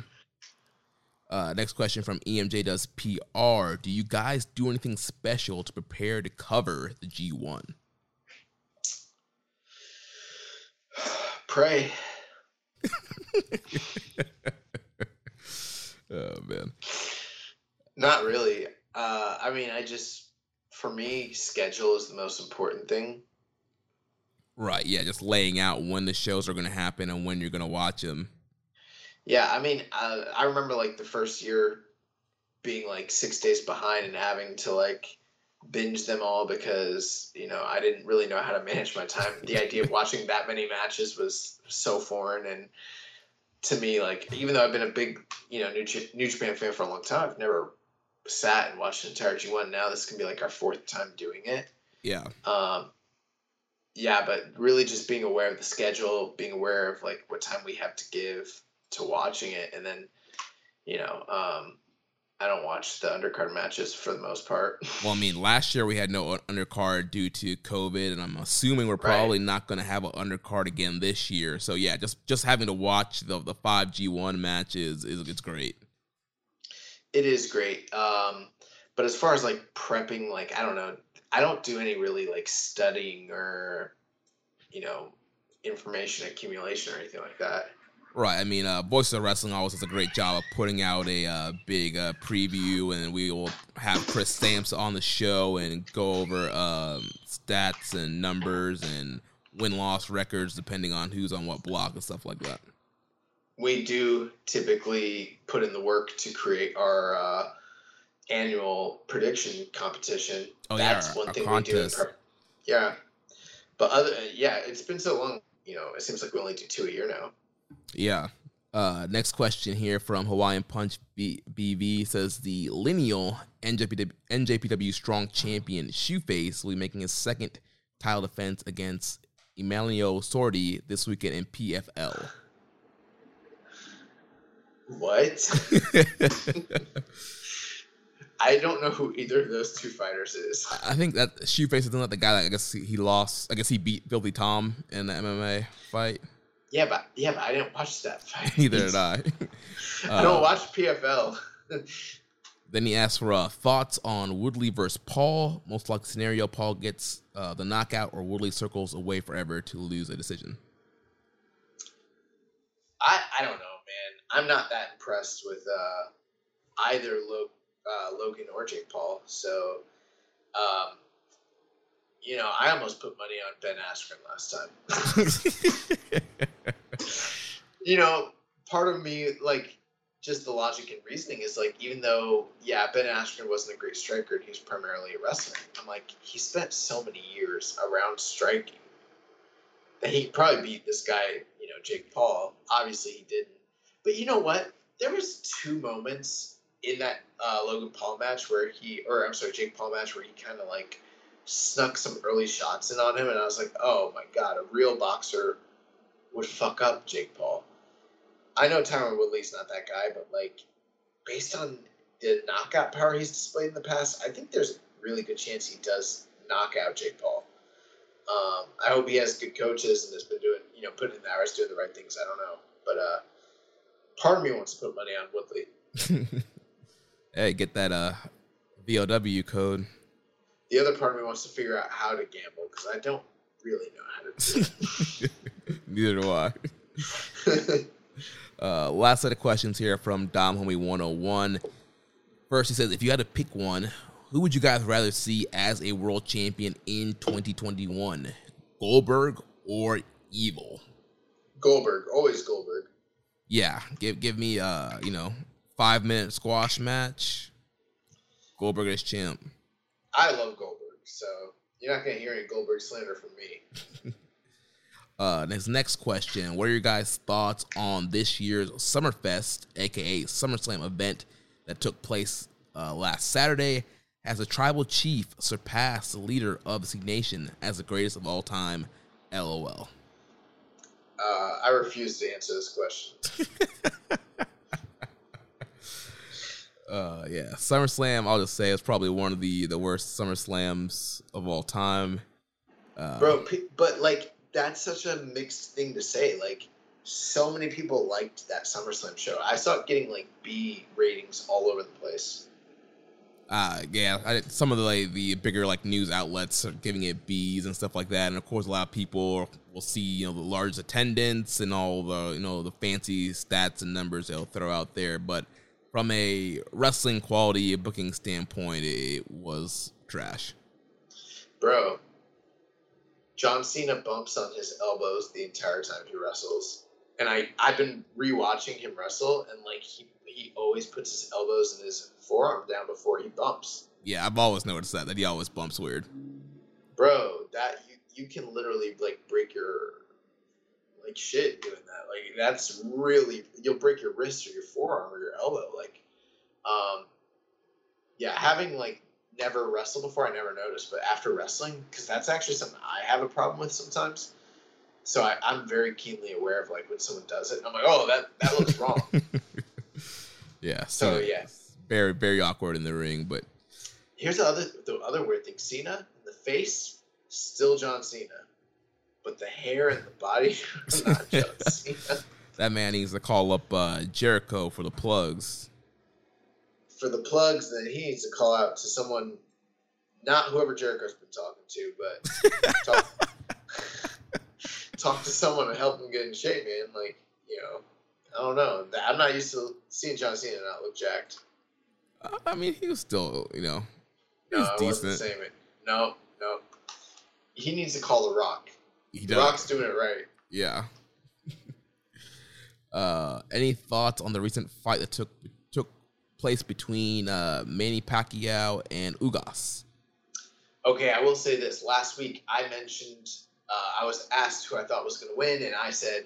Uh, next question from EMJ does PR. Do you guys do anything special to prepare to cover the G1? Pray. oh man. Not really. Uh, I mean, I just for me, schedule is the most important thing. Right. Yeah. Just laying out when the shows are going to happen and when you're going to watch them. Yeah, I mean, uh, I remember like the first year being like six days behind and having to like binge them all because you know I didn't really know how to manage my time. The idea of watching that many matches was so foreign, and to me, like even though I've been a big you know New, New Japan fan for a long time, I've never sat and watched an entire G one. Now this can be like our fourth time doing it. Yeah. Um. Yeah, but really just being aware of the schedule, being aware of like what time we have to give to watching it, and then you know, um, I don't watch the undercard matches for the most part. Well, I mean, last year we had no undercard due to COVID, and I'm assuming we're probably right. not going to have an undercard again this year. So yeah, just just having to watch the the five G one matches is it's great. It is great, um, but as far as like prepping, like I don't know, I don't do any really like studying or you know information accumulation or anything like that. Right. I mean, uh, Voices of Wrestling always does a great job of putting out a uh, big uh, preview, and we will have Chris Stamps on the show and go over um, stats and numbers and win loss records depending on who's on what block and stuff like that. We do typically put in the work to create our uh, annual prediction competition. Oh, That's yeah, our, one our thing contest. we do. yeah. But other, yeah, it's been so long. You know, it seems like we only do two a year now. Yeah. Uh, next question here from Hawaiian Punch B- BV says the lineal NJPW, NJPW Strong Champion Shoeface will be making his second title defense against Emilio Sordi this weekend in PFL. What? I don't know who either of those two fighters is. I think that Shoeface is not the guy that I guess he lost. I guess he beat Filthy Tom in the MMA fight. Yeah, but yeah, but I didn't watch that fight. Neither did I. I don't watch PFL. Then he asks for uh, thoughts on Woodley versus Paul. Most likely scenario: Paul gets uh, the knockout, or Woodley circles away forever to lose a decision. I I don't know, man. I'm not that impressed with uh, either Lo- uh, Logan or Jake Paul. So, um, you know, I almost put money on Ben Askren last time. you know, part of me, like, just the logic and reasoning is like, even though, yeah, Ben Askren wasn't a great striker and he was primarily a wrestler, I'm like, he spent so many years around striking that he probably beat this guy, you know, Jake Paul. Obviously, he didn't. But you know what? There was two moments in that uh, Logan Paul match where he, or I'm sorry, Jake Paul match where he kind of like snuck some early shots in on him, and I was like, oh my god, a real boxer would fuck up Jake Paul. I know Tyron Woodley's not that guy, but like, based on the knockout power he's displayed in the past, I think there's a really good chance he does knock out Jake Paul. Um, I hope he has good coaches and has been doing, you know, putting in the hours, doing the right things. I don't know, but uh, part of me wants to put money on Woodley. hey, get that uh VOW code. The other part of me wants to figure out how to gamble because I don't really know how to do. Neither do I. uh, last set of questions here from Dom Homie 101. First, he says, if you had to pick one, who would you guys rather see as a world champion in 2021? Goldberg or Evil? Goldberg, always Goldberg. Yeah, give give me uh, you know, 5 minute squash match. Goldberg is champ. I love Goldberg, so you're not going to hear any Goldberg slander from me. uh, this next question: What are your guys' thoughts on this year's Summerfest, aka SummerSlam event that took place uh, last Saturday? Has a tribal chief surpassed the leader of the Nation as the greatest of all time? LOL. Uh, I refuse to answer this question. uh, yeah, SummerSlam. I'll just say it's probably one of the the worst SummerSlams of all time. Uh, Bro, but like that's such a mixed thing to say. Like, so many people liked that SummerSlam show. I saw it getting like B ratings all over the place uh, yeah, I, some of the like, the bigger like news outlets are giving it B's and stuff like that, and of course a lot of people will see you know the large attendance and all the you know the fancy stats and numbers they'll throw out there, but from a wrestling quality booking standpoint, it was trash. Bro, John Cena bumps on his elbows the entire time he wrestles, and I I've been rewatching him wrestle, and like he he always puts his elbows and his forearm down before he bumps. Yeah, I've always noticed that that he always bumps weird. Bro, that you you can literally like break your like shit doing that. Like that's really you'll break your wrist or your forearm or your elbow. Like, um, yeah, having like never wrestled before, I never noticed, but after wrestling, because that's actually something I have a problem with sometimes. So I, I'm very keenly aware of like when someone does it, I'm like, oh, that that looks wrong. Yeah. So, so yeah, very very awkward in the ring. But here's the other the other weird thing: Cena, in the face, still John Cena, but the hair and the body, not John Cena. That man needs to call up uh, Jericho for the plugs. For the plugs, then he needs to call out to someone, not whoever Jericho's been talking to, but talk, talk to someone to help him get in shape, man. Like you know, I don't know. I'm not used to seeing John Cena not look jacked. I mean, he was still, you know, he was no, decent. Wasn't the same. No, no. He needs to call The Rock. He does. Rock's doing it right. Yeah. uh, any thoughts on the recent fight that took took place between uh, Manny Pacquiao and Ugas? Okay, I will say this. Last week, I mentioned uh, I was asked who I thought was going to win, and I said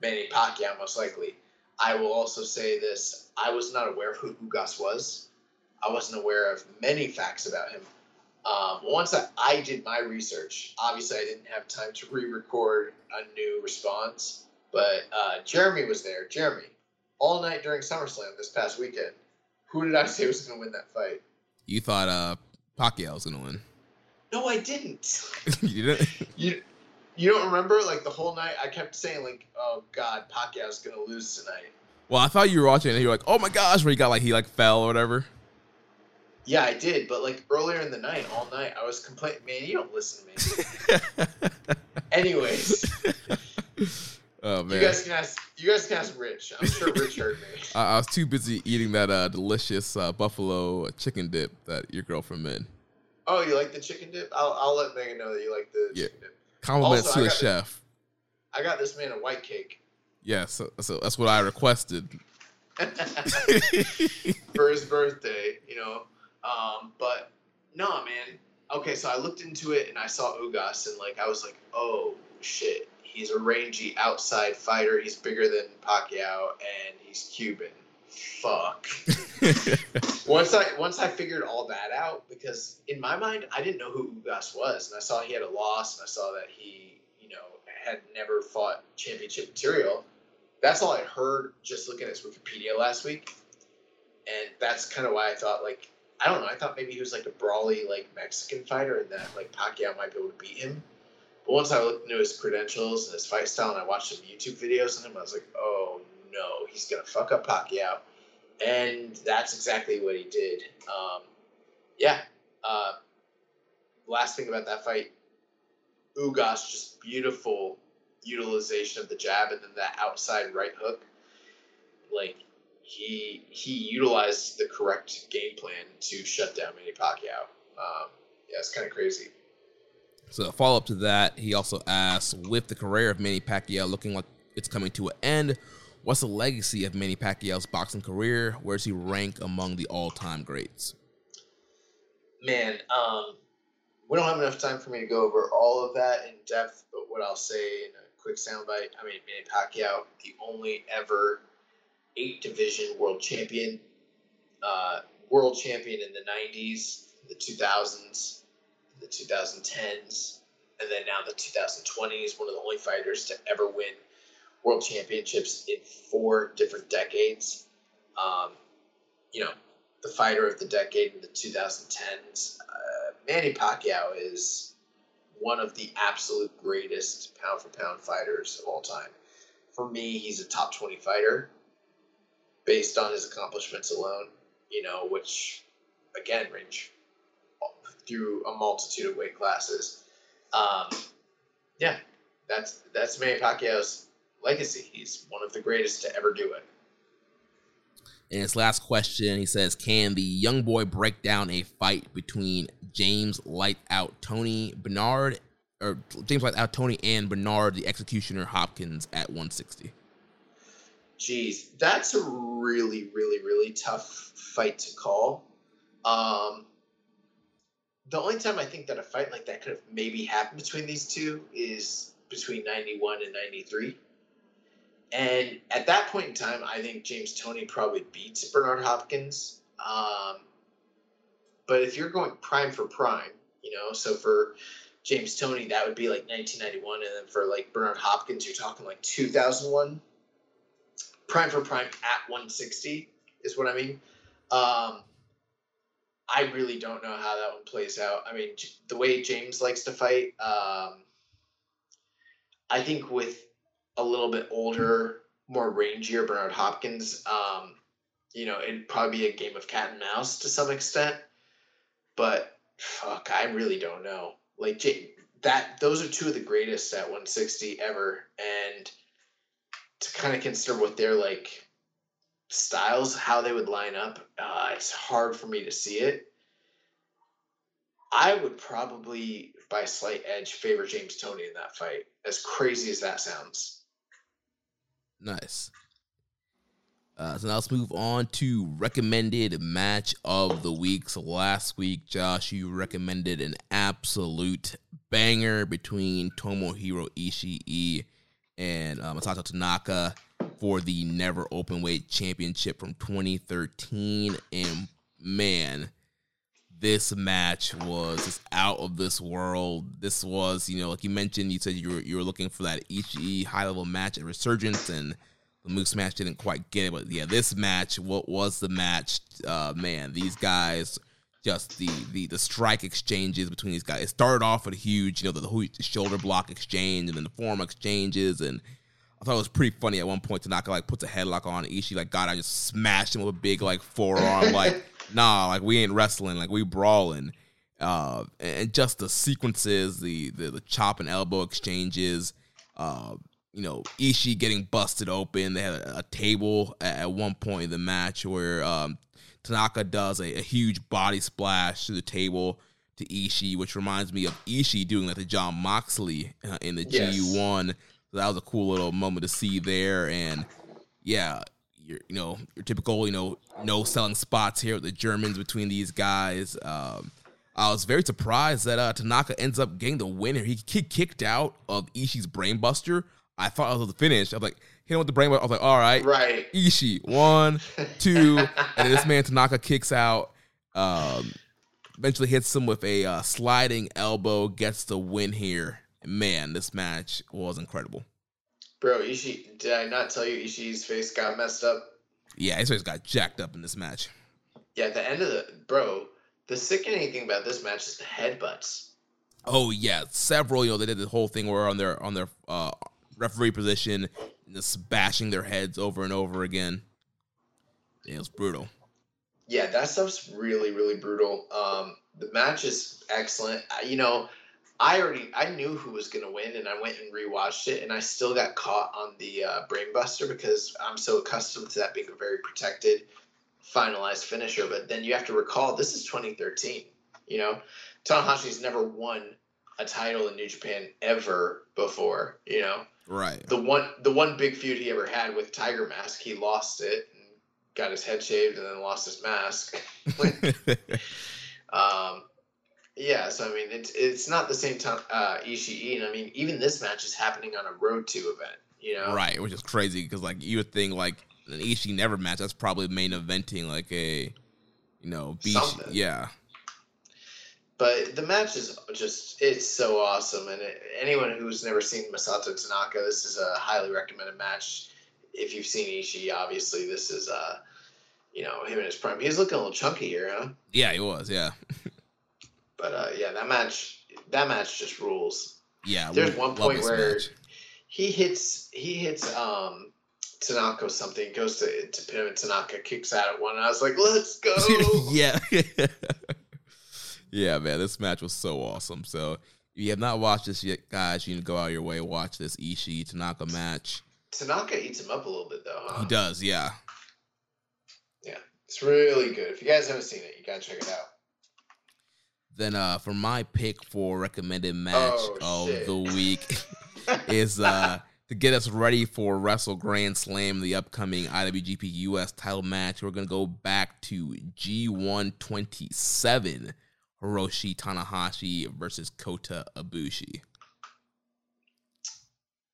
Manny Pacquiao most likely. I will also say this: I was not aware of who Ugas was. I wasn't aware of many facts about him. Um, once I, I did my research, obviously I didn't have time to re-record a new response, but uh, Jeremy was there. Jeremy, all night during SummerSlam this past weekend, who did I say was going to win that fight? You thought uh, Pacquiao was going to win. No, I didn't. you didn't. you you don't remember like the whole night? I kept saying like, "Oh God, Pacquiao's going to lose tonight." Well, I thought you were watching and you were like, "Oh my gosh," where he got like he like fell or whatever. Yeah, I did, but like earlier in the night, all night, I was complaining. Man, you don't listen to me. Anyways. Oh man. You guys can ask. You guys can ask Rich. I'm sure Rich heard me. I, I was too busy eating that uh, delicious uh, buffalo chicken dip that your girlfriend made. Oh, you like the chicken dip? I'll, I'll let Megan know that you like the Yeah. chicken dip. Compliments Also, to I the got- chef. I got this man a white cake Yeah, so, so that's what I requested. for his birthday, you know. Um, but no, man. Okay, so I looked into it and I saw Ugas and like I was like, oh shit, he's a rangy outside fighter. He's bigger than Pacquiao and he's Cuban. Fuck. once I once I figured all that out, because in my mind I didn't know who Ugas was, and I saw he had a loss, and I saw that he, you know, had never fought championship material. That's all I heard just looking at his Wikipedia last week, and that's kind of why I thought like I don't know. I thought maybe he was like a brawly like Mexican fighter, and that like Pacquiao might be able to beat him. But once I looked into his credentials and his fight style, and I watched some YouTube videos on him, I was like, oh no, he's gonna fuck up Pacquiao, and that's exactly what he did. Um, yeah. Uh, last thing about that fight, Ugas just beautiful utilization of the jab and then that outside right hook. Like he he utilized the correct game plan to shut down Manny Pacquiao. Um, yeah, it's kind of crazy. So, a follow up to that, he also asks With the career of Manny Pacquiao looking like it's coming to an end, what's the legacy of Manny Pacquiao's boxing career? Where does he rank among the all time greats? Man, um, we don't have enough time for me to go over all of that in depth, but what I'll say in a quick soundbite I mean, Manny Pacquiao, the only ever eight division world champion, uh, world champion in the 90s, the 2000s, the 2010s, and then now the 2020s, one of the only fighters to ever win world championships in four different decades. Um, you know, the fighter of the decade in the 2010s. Uh, Manny Pacquiao is one of the absolute greatest pound for pound fighters of all time. For me, he's a top 20 fighter based on his accomplishments alone, you know, which again range through a multitude of weight classes. Um, yeah, that's that's Manny Pacquiao's legacy. He's one of the greatest to ever do it. In his last question, he says, Can the young boy break down a fight between James Light Out Toney Bernard or James Light Out Toney and Bernard the Executioner Hopkins at 160? Jeez, that's a really, really, really tough fight to call. Um, the only time I think that a fight like that could have maybe happened between these two is between 91 and 93. And at that point in time, I think James Toney probably beats Bernard Hopkins. Um, but if you're going prime for prime, you know, so for James Toney, that would be like 1991. And then for like Bernard Hopkins, you're talking like 2001 prime for prime at 160 is what I mean. Um, I really don't know how that one plays out. I mean, the way James likes to fight, um, I think with a little bit older, more rangier Bernard Hopkins, um, you know, it'd probably be a game of cat and mouse to some extent. But fuck, I really don't know. Like that, those are two of the greatest at 160 ever, and to kind of consider what their like styles, how they would line up, uh, it's hard for me to see it. I would probably, by a slight edge, favor James Toney in that fight. As crazy as that sounds. Nice. Uh, so now let's move on to recommended match of the week. So last week, Josh, you recommended an absolute banger between Tomohiro Ishii and uh, Masato Tanaka for the Never Openweight Championship from 2013. And man, this match was just out of this world. This was, you know, like you mentioned, you said you were you were looking for that Ishii high level match at Resurgence, and the Moose match didn't quite get it. But yeah, this match, what was the match? Uh, man, these guys, just the the the strike exchanges between these guys. It started off with a huge, you know, the, the shoulder block exchange, and then the form exchanges, and I thought it was pretty funny at one point. Tanaka like puts a headlock on Ishii, like God, I just smashed him with a big like forearm, like nah, like we ain't wrestling, like we brawling. Uh, and just the sequences, the, the the chop and elbow exchanges, uh, you know, Ishii getting busted open. They had a, a table at, at, one point in the match where um, Tanaka does a, a, huge body splash to the table, to Ishii, which reminds me of Ishii doing that to Jon Moxley uh, in the Yes. G1. So that was a cool little moment to see there. And yeah, you know your typical you know no selling spots here with the Germans between these guys. Um, I was very surprised that uh, Tanaka ends up getting the winner. He, he kicked out of Ishii's brainbuster. I thought it was the finish. I was like, hit him with the brainbuster. I was like, all right, Right. Ishii, one, two, and then this man Tanaka kicks out. Um, eventually hits him with a uh, sliding elbow, gets the win here. Man, this match was incredible. Bro, Ishii, did I not tell you Ishii's face got messed up? Yeah, his face got jacked up in this match. Yeah, at the end of the bro, the sickening thing about this match is the headbutts. Oh yeah, several. You know, they did the whole thing where on their on their uh, referee position, just bashing their heads over and over again. It was brutal. Yeah, that stuff's really, really brutal. Um, the match is excellent. I- You know, I already I knew who was gonna win, and I went and rewatched it, and I still got caught on the uh, brainbuster because I'm so accustomed to that being a very protected, finalized finisher. But then you have to recall this is 2013. You know, Tanahashi's never won a title in New Japan ever before. You know, Right. the one the one big feud he ever had with Tiger Mask, he lost it and got his head shaved and then lost his mask. um, yeah, so I mean, it's it's not the same time uh, Ishii, and I mean, even this match is happening on a Road to event. You know, right, which is crazy because like you would think like an Ishii never match. That's probably main eventing like a, you know, beach. Something. Yeah. But the match is just it's so awesome, and it, anyone who's never seen Masato Tanaka, this is a highly recommended match. If you've seen Ishii, obviously this is uh, you know, him in his prime. He's looking a little chunky here, huh? Yeah, he was. Yeah. But uh, yeah, that match that match just rules. Yeah. There's one point where match. he hits he hits um Tanaka something, goes to to pin him and Tanaka kicks out at one, and I was like, let's go. yeah. yeah, man, this match was so awesome. So if you have not watched this yet, guys, you need to go out of your way watch this Ishii Tanaka match. Tanaka eats him up a little bit though, huh? He does, yeah. Yeah. It's really good. If you guys haven't seen it, you gotta check it out. Then uh for my pick for recommended match Oh, of the week is uh to get us ready for Wrestle Grand Slam, the upcoming IWGP US title match. We're gonna go back to G127 Hiroshi Tanahashi versus Kota Ibushi.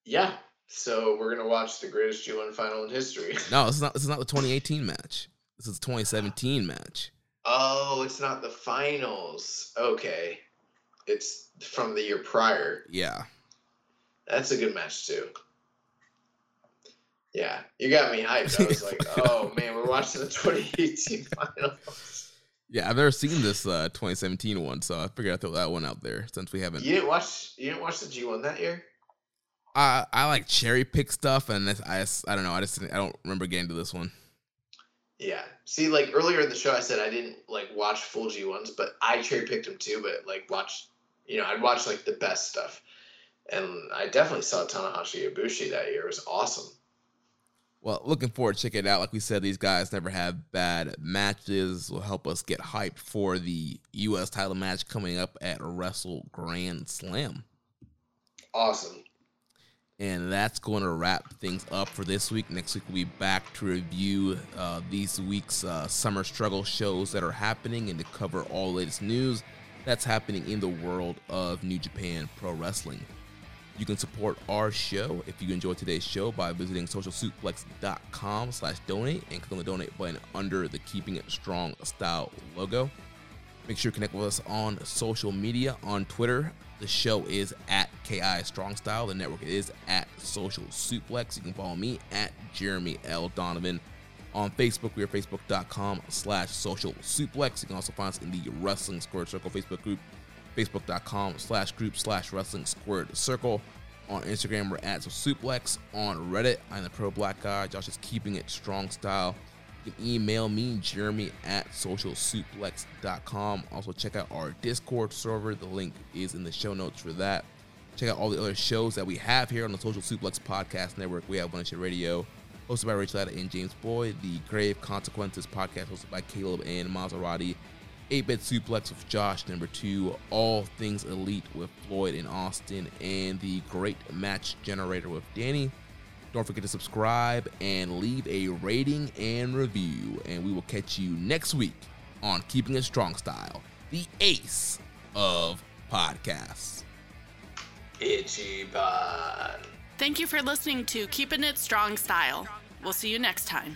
Yeah. So we're gonna watch the greatest G1 final in history. No, this is not this is not the 2018 match. This is the 2017 match. Oh, it's not the finals. Okay. It's from the year prior. Yeah. That's a good match too. Yeah, you got me hyped. I was like, oh man, we're watching the 2018 finals. Yeah, I've never seen this uh 2017 one, so I figured I'd throw that one out there since we haven't You didn't watch you didn't watch the G1 that year? I I like cherry pick stuff, and this, I I don't know. I just I don't remember getting to this one. Yeah. See, like earlier in the show, I said I didn't like watch full G1s, but I cherry picked them too. But like watch, you know, I'd watch like the best stuff, and I definitely saw Tanahashi Ibushi that year. It was awesome. Well, looking forward to checking it out. Like we said, these guys never have bad matches. Will help us get hyped for the U.S. title match coming up at Wrestle Grand Slam. Awesome. And that's going to wrap things up for this week. Next week, we'll be back to review uh, these week's uh, summer struggle shows that are happening and to cover all the latest news that's happening in the world of New Japan Pro Wrestling. You can support our show if you enjoyed today's show by visiting socialsuplex.com slash donate and click on the donate button under the Keeping It Strong style logo. Make sure you connect with us on social media on Twitter. The show is at KI Strong Style. The network is at Social Suplex. You can follow me at Jeremy L. Donovan. On Facebook, we are facebook.com slash social suplex. You can also find us in the Wrestling Squared Circle Facebook group, facebook.com slash group slash wrestling squared circle. On Instagram, we're at Social Suplex. On Reddit, I'm the Pro Black Guy. Josh is keeping it strong style. You can email me, Jeremy at socialsuplex.com. Also, check out our Discord server. The link is in the show notes for that. Check out all the other shows that we have here on the Social Suplex Podcast Network. We have One Shit Radio, hosted by Rich Latta and James Boyd. The Grave Consequences podcast, hosted by Caleb and Maserati. 8 Bit Suplex with Josh, number two, All Things Elite with Floyd and Austin, and the Great Match Generator with Danny. Don't forget to subscribe and leave a rating and review. And we will catch you next week on Keeping It Strong Style, the ace of podcasts. Itchy Pod. Thank you for listening to Keeping It Strong Style. We'll see you next time.